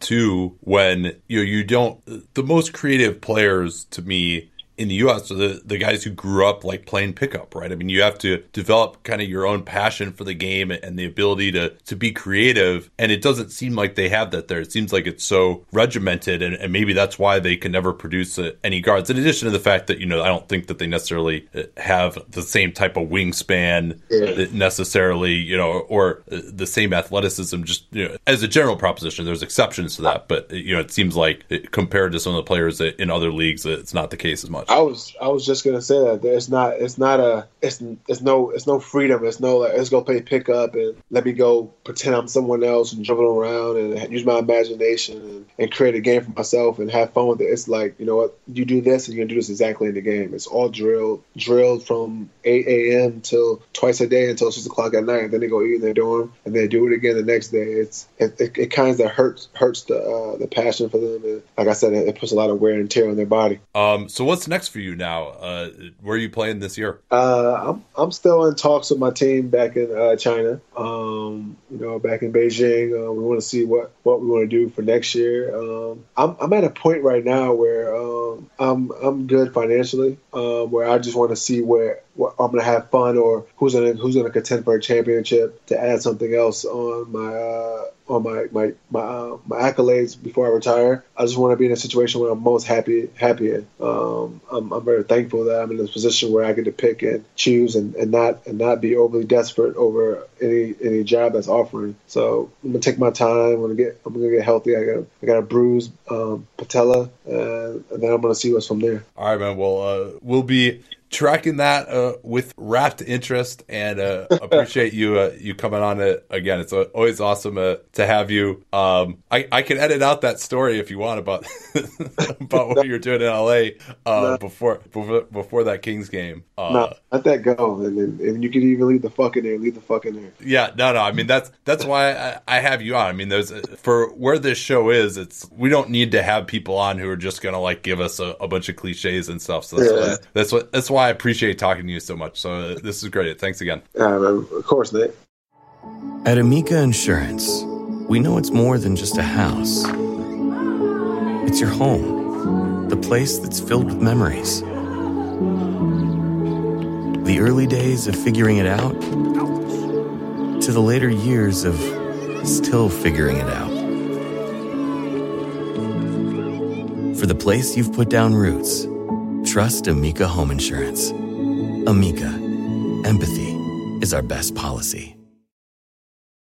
[SPEAKER 1] too when you know, you don't. The most creative players to me in the U.S. are the, the guys who grew up like playing pickup, right? I mean, you have to develop kind of your own passion for the game and the ability to, to be creative. And it doesn't seem like they have that there. It seems like it's so regimented. And, and maybe that's why they can never produce uh, any guards. In addition to the fact that, you know, I don't think that they necessarily uh, have the same type of wingspan yeah. necessarily, you know, or uh, the same athleticism, just, you know, as a general proposition, there's exceptions to that. But, you know, it seems like compared to some of the players in other leagues, it's not the case as much.
[SPEAKER 3] I was, I was just to say that it's not, it's not a, it's, it's no, it's no freedom. It's no, like, let's go play pickup and let me go pretend I'm someone else and jumping around and use my imagination and, and create a game for myself and have fun with it. It's like, you know what, you do this and you're gonna do this exactly in the game. It's all drilled, drilled from 8 a.m. till twice a day until six o'clock at night. And then they go eat in their dorm and they do it again the next day. It's it, it, it kind of hurts hurts the uh, the passion for them. And like I said, it, it, puts a lot of wear and tear on their body.
[SPEAKER 1] Um, so what's next for you now? Uh, where are you playing this year?
[SPEAKER 3] Uh, I'm I'm still in talks with my team back in uh, China. Um, you know, back in Beijing. Uh, we want to see what what we want to do for next year. Um, I'm I'm at a point right now where um, I'm I'm good financially, um, where I just want to see where I'm gonna have fun or who's gonna who's gonna contend for a championship to add something else on my uh, on my my my, uh, my accolades before I retire. I just want to be in a situation where I'm most happy happy in. Um, I'm, I'm very thankful that I'm in this position where I get to pick and choose and, and not and not be overly desperate over any any job that's offering. So I'm gonna take my time. I'm gonna get I'm gonna get healthy. I got I got a bruised um, patella, and, and, then I'm gonna see what's from there.
[SPEAKER 1] All right, man. Well, uh, we'll be tracking that uh, with rapt interest and uh, appreciate you uh, you coming on it again. It's uh, always awesome uh, to have you. Um, I, I can edit out that story if you want about about what you're doing in LA uh, no. before, before before that Kings game.
[SPEAKER 3] no, let that go, and, and, you can even leave the fuck in there. Leave the fuck in there.
[SPEAKER 1] Yeah, no, no. I mean that's that's why I, I have you on. I mean, there's for where this show is. It's we don't need to have people on who are just gonna like give us a, a bunch of cliches and stuff. So that's yeah. what that's what that's why why I appreciate talking to you so much. So uh, this is great. Thanks again.
[SPEAKER 3] Uh, of course, Nate.
[SPEAKER 4] At Amica Insurance, we know it's more than just a house. It's your home, the place that's filled with memories. The early days of figuring it out to the later years of still figuring it out. For the place you've put down roots, Trust Amica Home Insurance. Amica, empathy is our best policy.